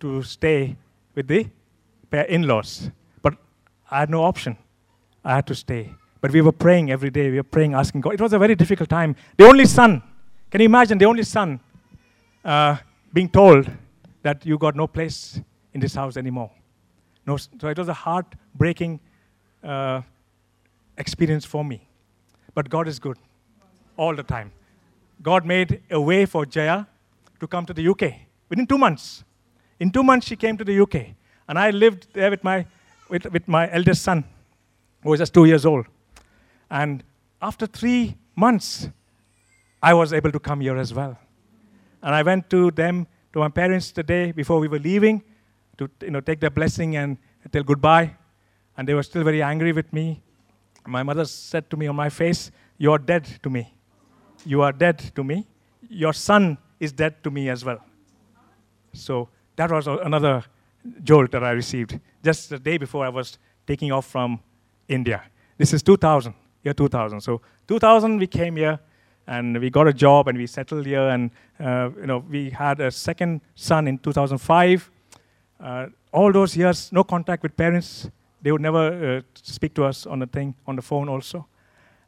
Speaker 1: to stay with the in laws. But I had no option. I had to stay. But we were praying every day. We were praying, asking God. It was a very difficult time. The only son, can you imagine the only son uh, being told that you got no place in this house anymore? No, so it was a heartbreaking uh, experience for me. But God is good all the time. God made a way for Jaya to come to the UK within two months. In two months, she came to the UK. And I lived there with my, with, with my eldest son, who was just two years old. And after three months, I was able to come here as well. And I went to them, to my parents the day before we were leaving, to you know, take their blessing and tell goodbye. And they were still very angry with me. My mother said to me on my face, You are dead to me. You are dead to me. Your son is dead to me as well. So that was another jolt that I received just the day before I was taking off from India. This is 2000, year 2000. So 2000 we came here and we got a job and we settled here and uh, you know we had a second son in 2005. Uh, all those years, no contact with parents, they would never uh, speak to us on the thing, on the phone also.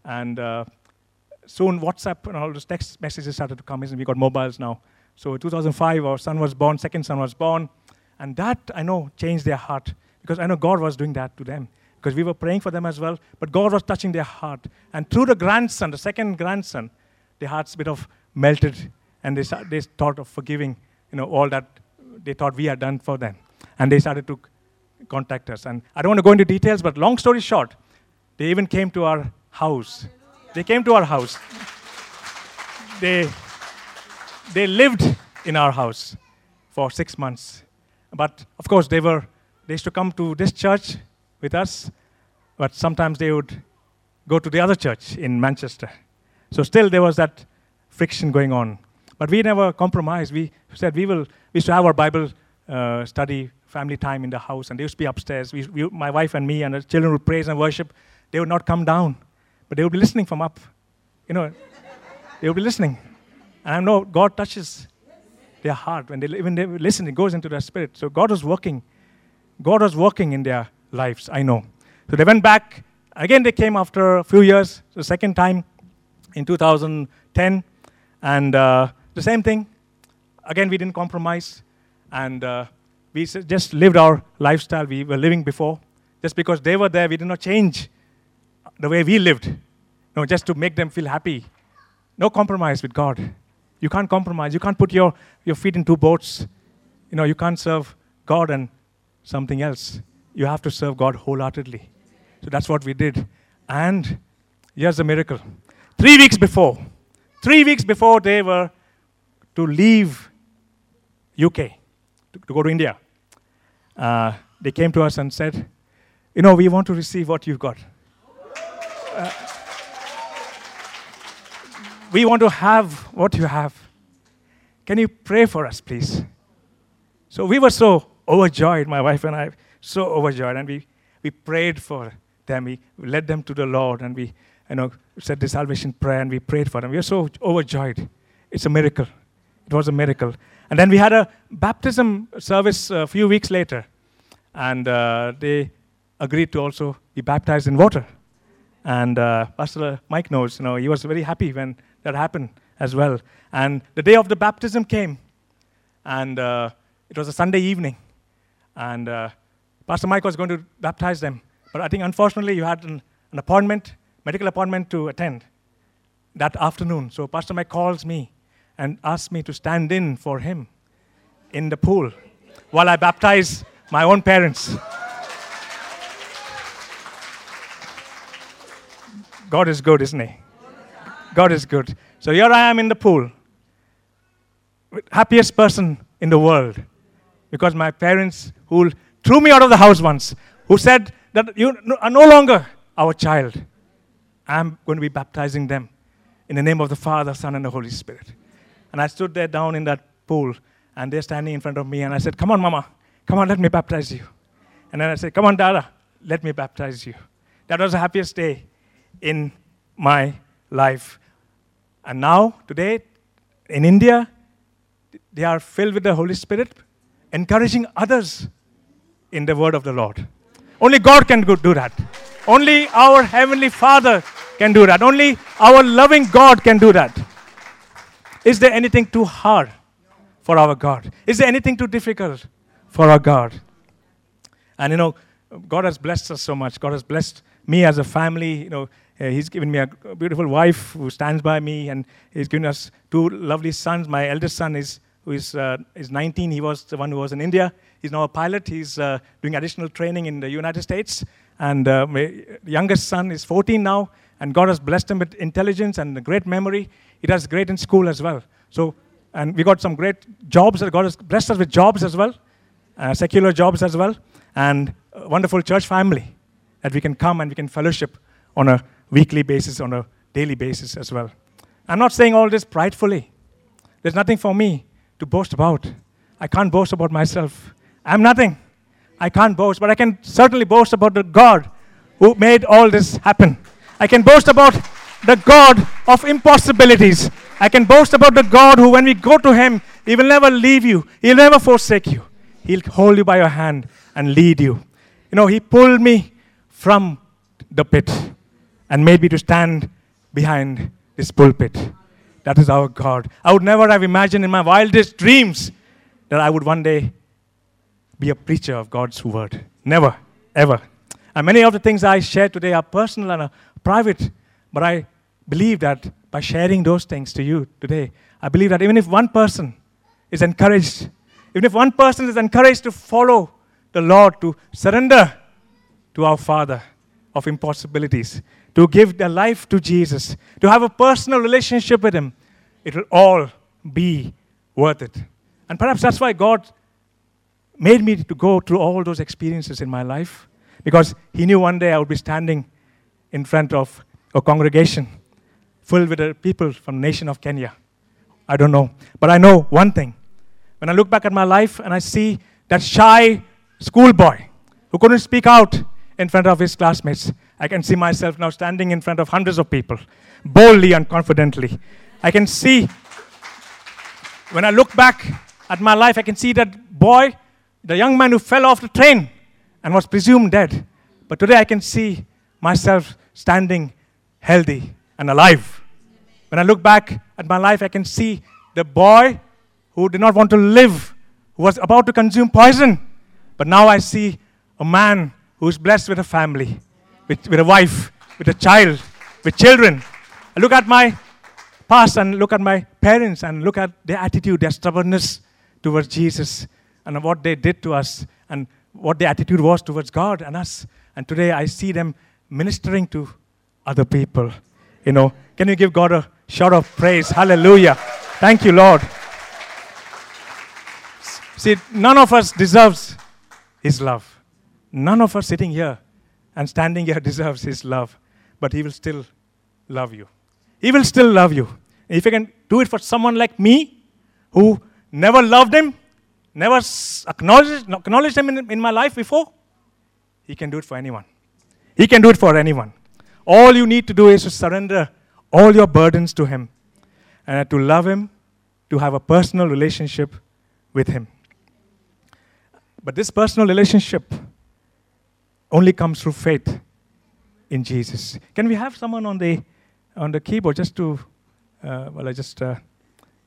Speaker 1: And uh, soon WhatsApp and all those text messages started to come in. We got mobiles now. So 2005, our son was born, second son was born. And that, I know, changed their heart because I know God was doing that to them because we were praying for them as well. But God was touching their heart. And through the grandson, the second grandson, their hearts bit of melted and they, they thought of forgiving, you know, all that they thought we had done for them. And they started to contact us. And I don't want to go into details, but long story short, they even came to our house. They came to our house. They, they lived in our house for six months. But of course, they were they used to come to this church with us, but sometimes they would go to the other church in Manchester. So still there was that friction going on. But we never compromised. We said we will. We used to have our Bible uh, study, family time in the house, and they used to be upstairs. We, we, my wife and me and the children would praise and worship. They would not come down, but they would be listening from up. You know, they would be listening. And I know God touches their heart when they when they listen. It goes into their spirit. So God was working. God was working in their lives. I know. So they went back. Again, they came after a few years. The second time in 2010, and. Uh, the same thing. Again, we didn't compromise, and uh, we just lived our lifestyle we were living before. Just because they were there, we did not change the way we lived. No, just to make them feel happy. No compromise with God. You can't compromise. You can't put your, your feet in two boats. You know, you can't serve God and something else. You have to serve God wholeheartedly. So that's what we did. And here's the miracle. Three weeks before, three weeks before they were to leave UK, to, to go to India, uh, they came to us and said, You know, we want to receive what you've got. Uh, we want to have what you have. Can you pray for us, please? So we were so overjoyed, my wife and I, so overjoyed, and we, we prayed for them. We led them to the Lord, and we you know, said the salvation prayer, and we prayed for them. We were so overjoyed. It's a miracle. It was a miracle. And then we had a baptism service a few weeks later, and uh, they agreed to also be baptized in water. And uh, Pastor Mike knows, you know, he was very happy when that happened as well. And the day of the baptism came, and uh, it was a Sunday evening, and uh, Pastor Mike was going to baptize them. But I think unfortunately you had an, an appointment, medical appointment to attend that afternoon. So Pastor Mike calls me and asked me to stand in for him in the pool while I baptize my own parents. God is good, isn't He? God is good. So here I am in the pool, happiest person in the world, because my parents, who threw me out of the house once, who said that you are no longer our child, I'm going to be baptizing them in the name of the Father, Son, and the Holy Spirit. And I stood there down in that pool, and they're standing in front of me, and I said, Come on, Mama, come on, let me baptize you. And then I said, Come on, Dada, let me baptize you. That was the happiest day in my life. And now, today, in India, they are filled with the Holy Spirit, encouraging others in the word of the Lord. Only God can do that. Only our Heavenly Father can do that. Only our loving God can do that. Is there anything too hard for our God? Is there anything too difficult for our God? And you know, God has blessed us so much. God has blessed me as a family. You know, uh, He's given me a beautiful wife who stands by me, and He's given us two lovely sons. My eldest son is who is uh, is 19. He was the one who was in India. He's now a pilot. He's uh, doing additional training in the United States. And uh, my youngest son is 14 now, and God has blessed him with intelligence and a great memory. He does great in school as well. So, and we got some great jobs. God has blessed us with jobs as well, uh, secular jobs as well, and wonderful church family that we can come and we can fellowship on a weekly basis, on a daily basis as well. I'm not saying all this pridefully. There's nothing for me to boast about. I can't boast about myself. I'm nothing. I can't boast, but I can certainly boast about the God who made all this happen. I can boast about the God of impossibilities. I can boast about the God who, when we go to Him, He will never leave you, He'll never forsake you. He'll hold you by your hand and lead you. You know, He pulled me from the pit and made me to stand behind this pulpit. That is our God. I would never have imagined in my wildest dreams that I would one day be a preacher of God's word. Never, ever. And many of the things I share today are personal and are private, but I believe that by sharing those things to you today, I believe that even if one person is encouraged, even if one person is encouraged to follow the Lord, to surrender to our Father of impossibilities, to give their life to Jesus, to have a personal relationship with Him, it will all be worth it. And perhaps that's why God made me to go through all those experiences in my life, because He knew one day I would be standing in front of a congregation filled with people from the nation of Kenya. I don't know. But I know one thing. When I look back at my life and I see that shy schoolboy who couldn't speak out in front of his classmates, I can see myself now standing in front of hundreds of people, boldly and confidently. I can see, when I look back at my life, I can see that boy, the young man who fell off the train and was presumed dead. But today I can see myself standing healthy and alive. When I look back at my life, I can see the boy who did not want to live, who was about to consume poison. But now I see a man who is blessed with a family, with, with a wife, with a child, with children. I look at my past and look at my parents and look at their attitude, their stubbornness towards Jesus, and what they did to us, and what their attitude was towards God and us. And today I see them ministering to other people. You know, can you give God a shout of praise? Hallelujah. Thank you, Lord. See, none of us deserves His love. None of us sitting here and standing here deserves His love, but He will still love you. He will still love you. If you can do it for someone like me, who never loved Him, never acknowledged, acknowledged Him in, in my life before, He can do it for anyone. He can do it for anyone. All you need to do is to surrender all your burdens to Him and to love Him, to have a personal relationship with Him. But this personal relationship only comes through faith in Jesus. Can we have someone on the on the keyboard just to uh, well, I just uh,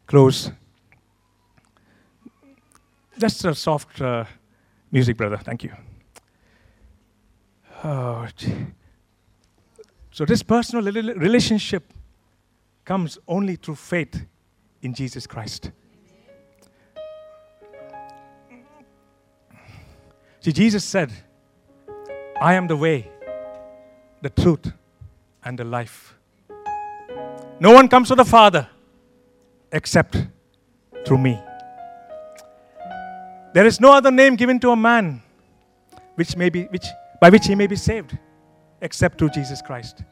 Speaker 1: close. Just a soft uh, music, brother. Thank you. Oh, so this personal relationship comes only through faith in Jesus Christ. See, Jesus said, I am the way, the truth, and the life. No one comes to the Father except through me. There is no other name given to a man which may be, which, by which he may be saved except through Jesus Christ.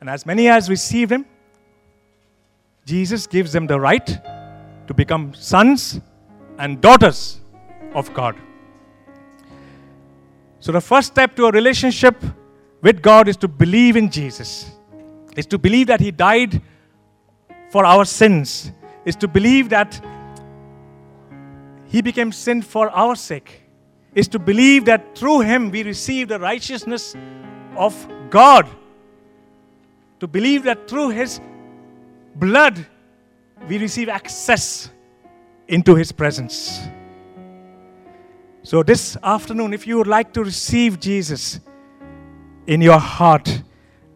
Speaker 1: And as many as receive him, Jesus gives them the right to become sons and daughters of God. So, the first step to a relationship with God is to believe in Jesus, is to believe that He died for our sins, is to believe that He became sin for our sake, is to believe that through Him we receive the righteousness of God to believe that through His blood we receive access into His presence. So, this afternoon, if you would like to receive Jesus in your heart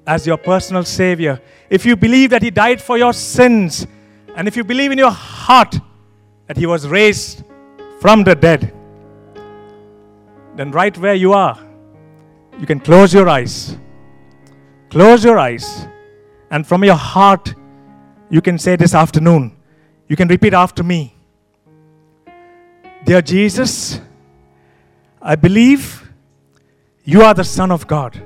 Speaker 1: as your personal Savior, if you believe that He died for your sins, and if you believe in your heart that He was raised from the dead, then right where you are, you can close your eyes. Close your eyes and from your heart, you can say this afternoon, you can repeat after me Dear Jesus, I believe you are the Son of God.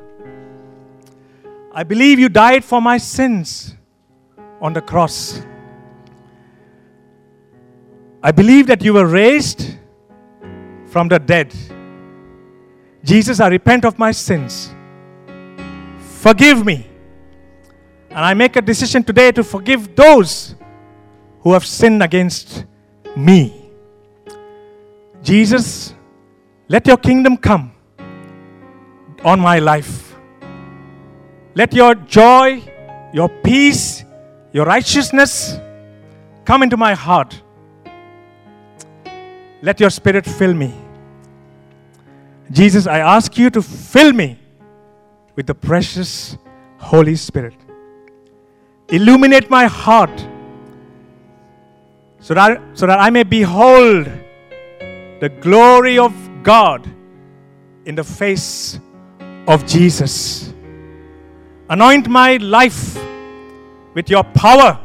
Speaker 1: I believe you died for my sins on the cross. I believe that you were raised from the dead. Jesus, I repent of my sins. Forgive me and I make a decision today to forgive those who have sinned against me. Jesus, Let your kingdom come on my life. Let your joy, your peace, your righteousness come into my heart. Let your spirit fill me. Jesus, I ask you to fill me with the precious Holy Spirit. Illuminate my heart so that, so that I may behold the glory of God in the face of Jesus. Anoint my life with your power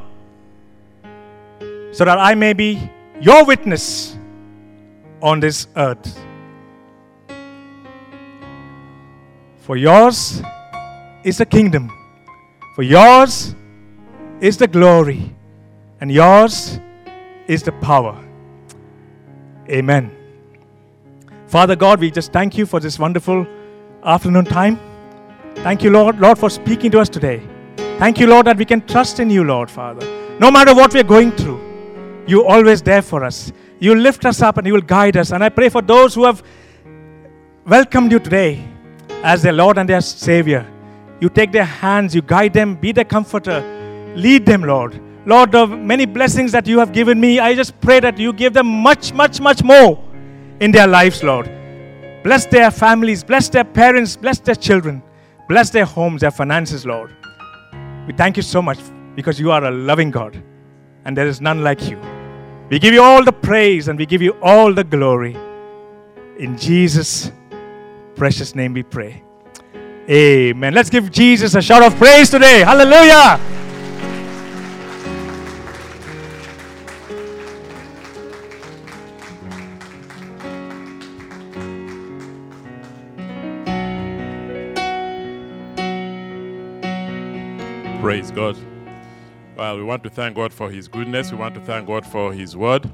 Speaker 1: so that I may be your witness on this earth. For yours is the kingdom, for yours is the glory, and yours is the power. Amen. Father God, we just thank you for this wonderful afternoon time. Thank you, Lord, Lord, for speaking to us today. Thank you, Lord, that we can trust in you, Lord, Father. No matter what we're going through, you're always there for us. You lift us up and you will guide us. And I pray for those who have welcomed you today as their Lord and their Savior. You take their hands, you guide them, be their comforter, lead them, Lord. Lord, the many blessings that you have given me, I just pray that you give them much, much, much more in their lives, Lord. Bless their families, bless their parents, bless their children, bless their homes, their finances, Lord. We thank you so much because you are a loving God and there is none like you. We give you all the praise and we give you all the glory. In Jesus' precious name we pray. Amen. Let's give Jesus a shout of praise today. Hallelujah.
Speaker 2: Praise God. Well, we want to thank God for His goodness. We want to thank God for His word.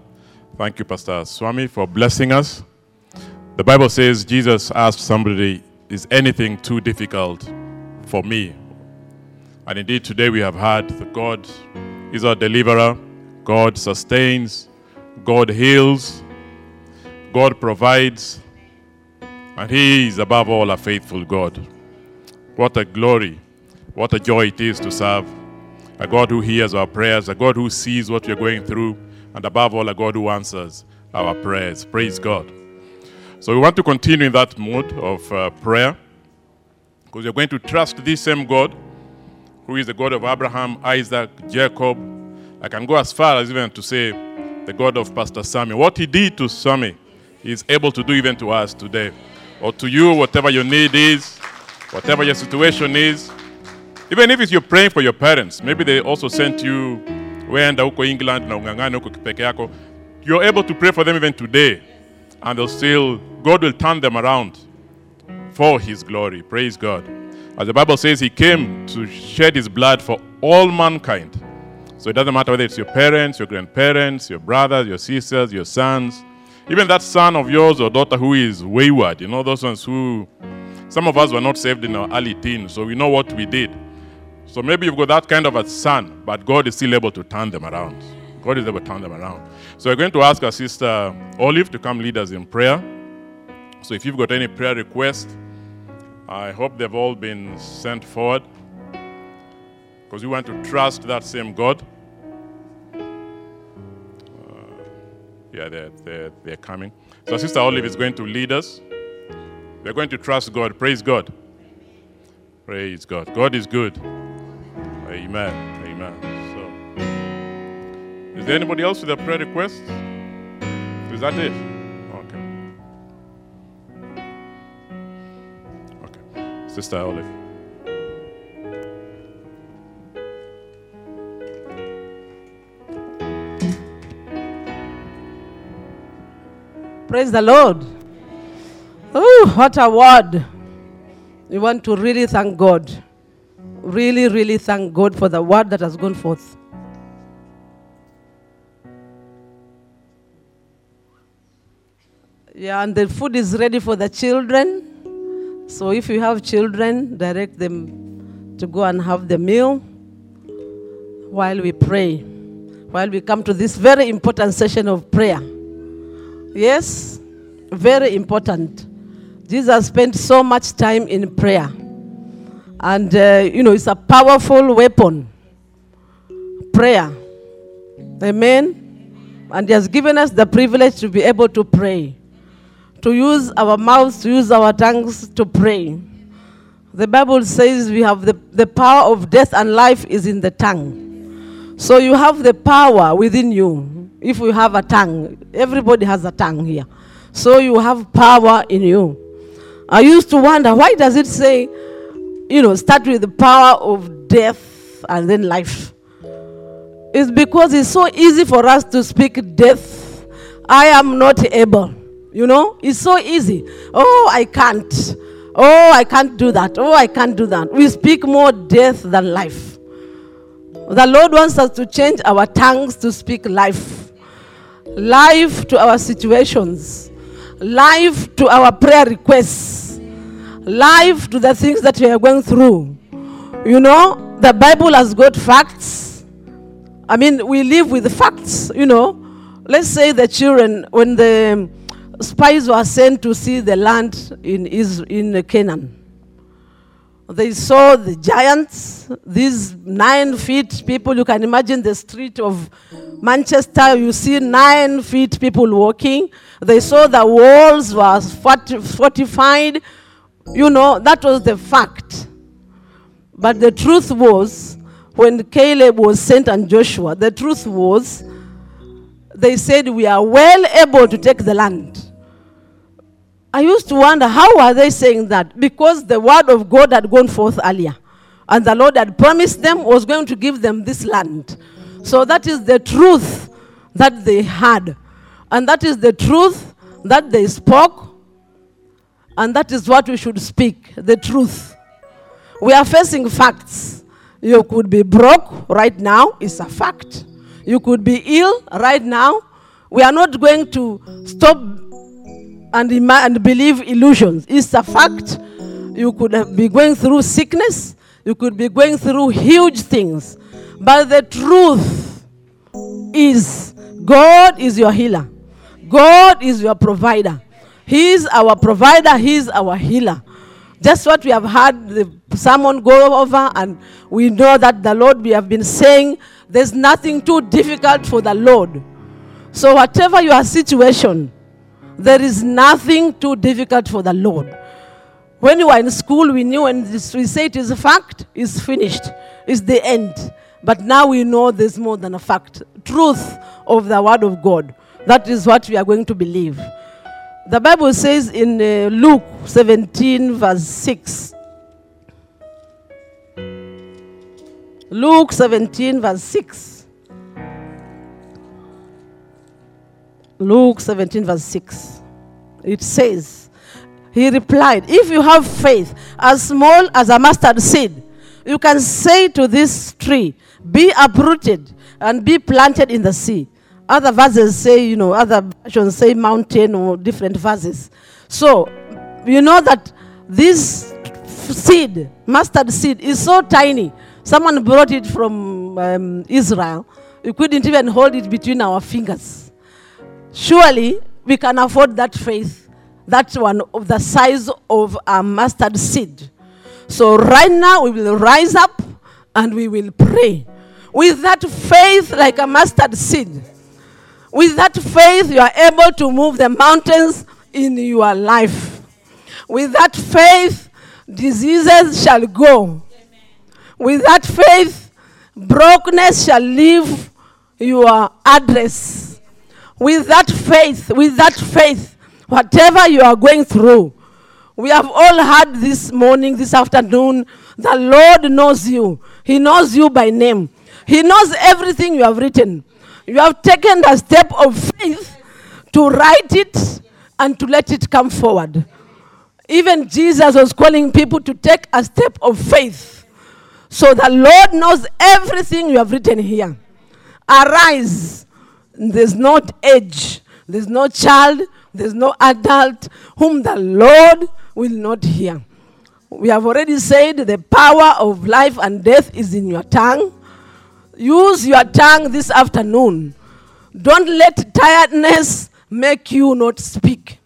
Speaker 2: Thank you, Pastor Swami, for blessing us. The Bible says Jesus asked somebody, Is anything too difficult for me? And indeed, today we have heard that God is our deliverer, God sustains, God heals, God provides, and He is above all a faithful God. What a glory, what a joy it is to serve a God who hears our prayers, a God who sees what we're going through, and above all, a God who answers our prayers. Praise God. So we want to continue in that mode of uh, prayer because we're going to trust this same God who is the God of Abraham, Isaac, Jacob. I can go as far as even to say the God of Pastor Sammy. What he did to Sammy, he is able to do even to us today. Or to you, whatever your need is, whatever your situation is. Even if it's you're praying for your parents, maybe they also sent you huko England. You're able to pray for them even today, and they'll still, God will turn them around for His glory. Praise God. As the Bible says, He came to shed His blood for all mankind. So it doesn't matter whether it's your parents, your grandparents, your brothers, your sisters, your sons, even that son of yours or daughter who is wayward, you know, those ones who, some of us were not saved in our early teens, so we know what we did. So maybe you've got that kind of a son, but God is still able to turn them around. God is able to turn them around. So we're going to ask our sister Olive to come lead us in prayer. So if you've got any prayer requests, I hope they've all been sent forward because we want to trust that same God. Uh, yeah, they're, they're, they're coming. So Sister Olive is going to lead us. We're going to trust God. Praise God. Praise God. God is good. Amen. Is there anybody else with a prayer request? Is that it? Okay. Okay. Sister Olive.
Speaker 3: Praise the Lord. Oh, what a word. We want to really thank God. Really, really thank God for the word that has gone forth. Yeah, and the food is ready for the children. So if you have children, direct them to go and have the meal while we pray, while we come to this very important session of prayer. Yes? very important. Jesus spent so much time in prayer. And, uh, you know, it's a powerful weapon. Prayer. Amen. And He has given us the privilege to be able to pray, to use our mouths, to use our tongues to pray. The Bible says we have the, the power of death and life is in the tongue. So you have the power within you. If you have a tongue, everybody has a tongue here. So you have power in you. I used to wonder why does it say, you know, start with the power of death and then life? It's because it's so easy for us to speak death. I am not able. You know, it's so easy. Oh, I can't. Oh, I can't do that. Oh, I can't do that. We speak more death than life. The Lord wants us to change our tongues to speak life. Life to our situations. Life to our prayer requests. Life to the things that we are going through. You know, the Bible has got facts. I mean, we live with facts, you know. Let's say the children, when the spies were sent to see the land in, in Canaan, they saw the giants, these nine feet people. You can imagine the street of Manchester. You see nine feet people walking. They saw the walls were fortified. You know, that was the fact. But the truth was, when Caleb was sent and Joshua, the truth was, they said, We are well able to take the land. I used to wonder how are they saying that? Because the word of God had gone forth earlier. And the Lord had promised them was going to give them this land. So that is the truth that they had. And that is the truth that they spoke. And that is what we should speak the truth. We are facing facts. You could be broke right now, it's a fact. You could be ill right now. We are not going to stop and, ima- and believe illusions. It's a fact. You could be going through sickness, you could be going through huge things. But the truth is God is your healer, God is your provider. He is our provider, He is our healer. Just what we have had the sermon go over, and we know that the Lord, we have been saying, there's nothing too difficult for the Lord. So, whatever your situation, there is nothing too difficult for the Lord. When you were in school, we knew and we say it is a fact, it's finished, it's the end. But now we know there's more than a fact. Truth of the Word of God. That is what we are going to believe. The Bible says in uh, Luke 17, verse 6. Luke 17, verse 6. Luke 17, verse 6. It says, He replied, If you have faith as small as a mustard seed, you can say to this tree, Be uprooted and be planted in the sea. Other verses say, you know, other versions say mountain or different verses. So, you know that this seed, mustard seed, is so tiny. Someone brought it from um, Israel. We couldn't even hold it between our fingers. Surely we can afford that faith, that one of the size of a mustard seed. So right now we will rise up and we will pray. With that faith like a mustard seed, with that faith you are able to move the mountains in your life. With that faith, diseases shall go. With that faith, brokenness shall leave your address. With that faith, with that faith, whatever you are going through, we have all heard this morning, this afternoon, the Lord knows you. He knows you by name. He knows everything you have written. You have taken the step of faith to write it and to let it come forward. Even Jesus was calling people to take a step of faith. So the Lord knows everything you have written here. Arise. There's not age, there's no child, there's no adult whom the Lord will not hear. We have already said the power of life and death is in your tongue. Use your tongue this afternoon. Don't let tiredness make you not speak.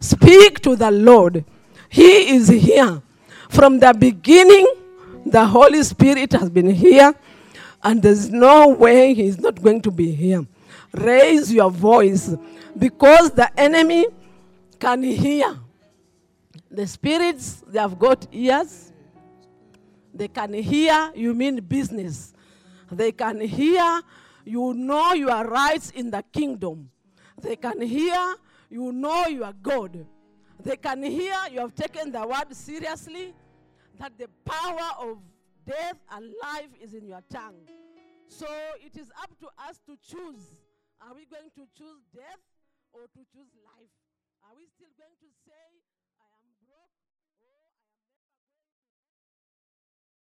Speaker 3: Speak to the Lord. He is here. From the beginning, the Holy Spirit has been here, and there's no way He's not going to be here. Raise your voice because the enemy can hear. The spirits, they have got ears. They can hear, you mean business. They can hear, you know your rights in the kingdom. They can hear, you know you are God. They can hear you have taken the word seriously, that the power of death and life is in your tongue. So it is up to us to choose. Are we going to choose death or to choose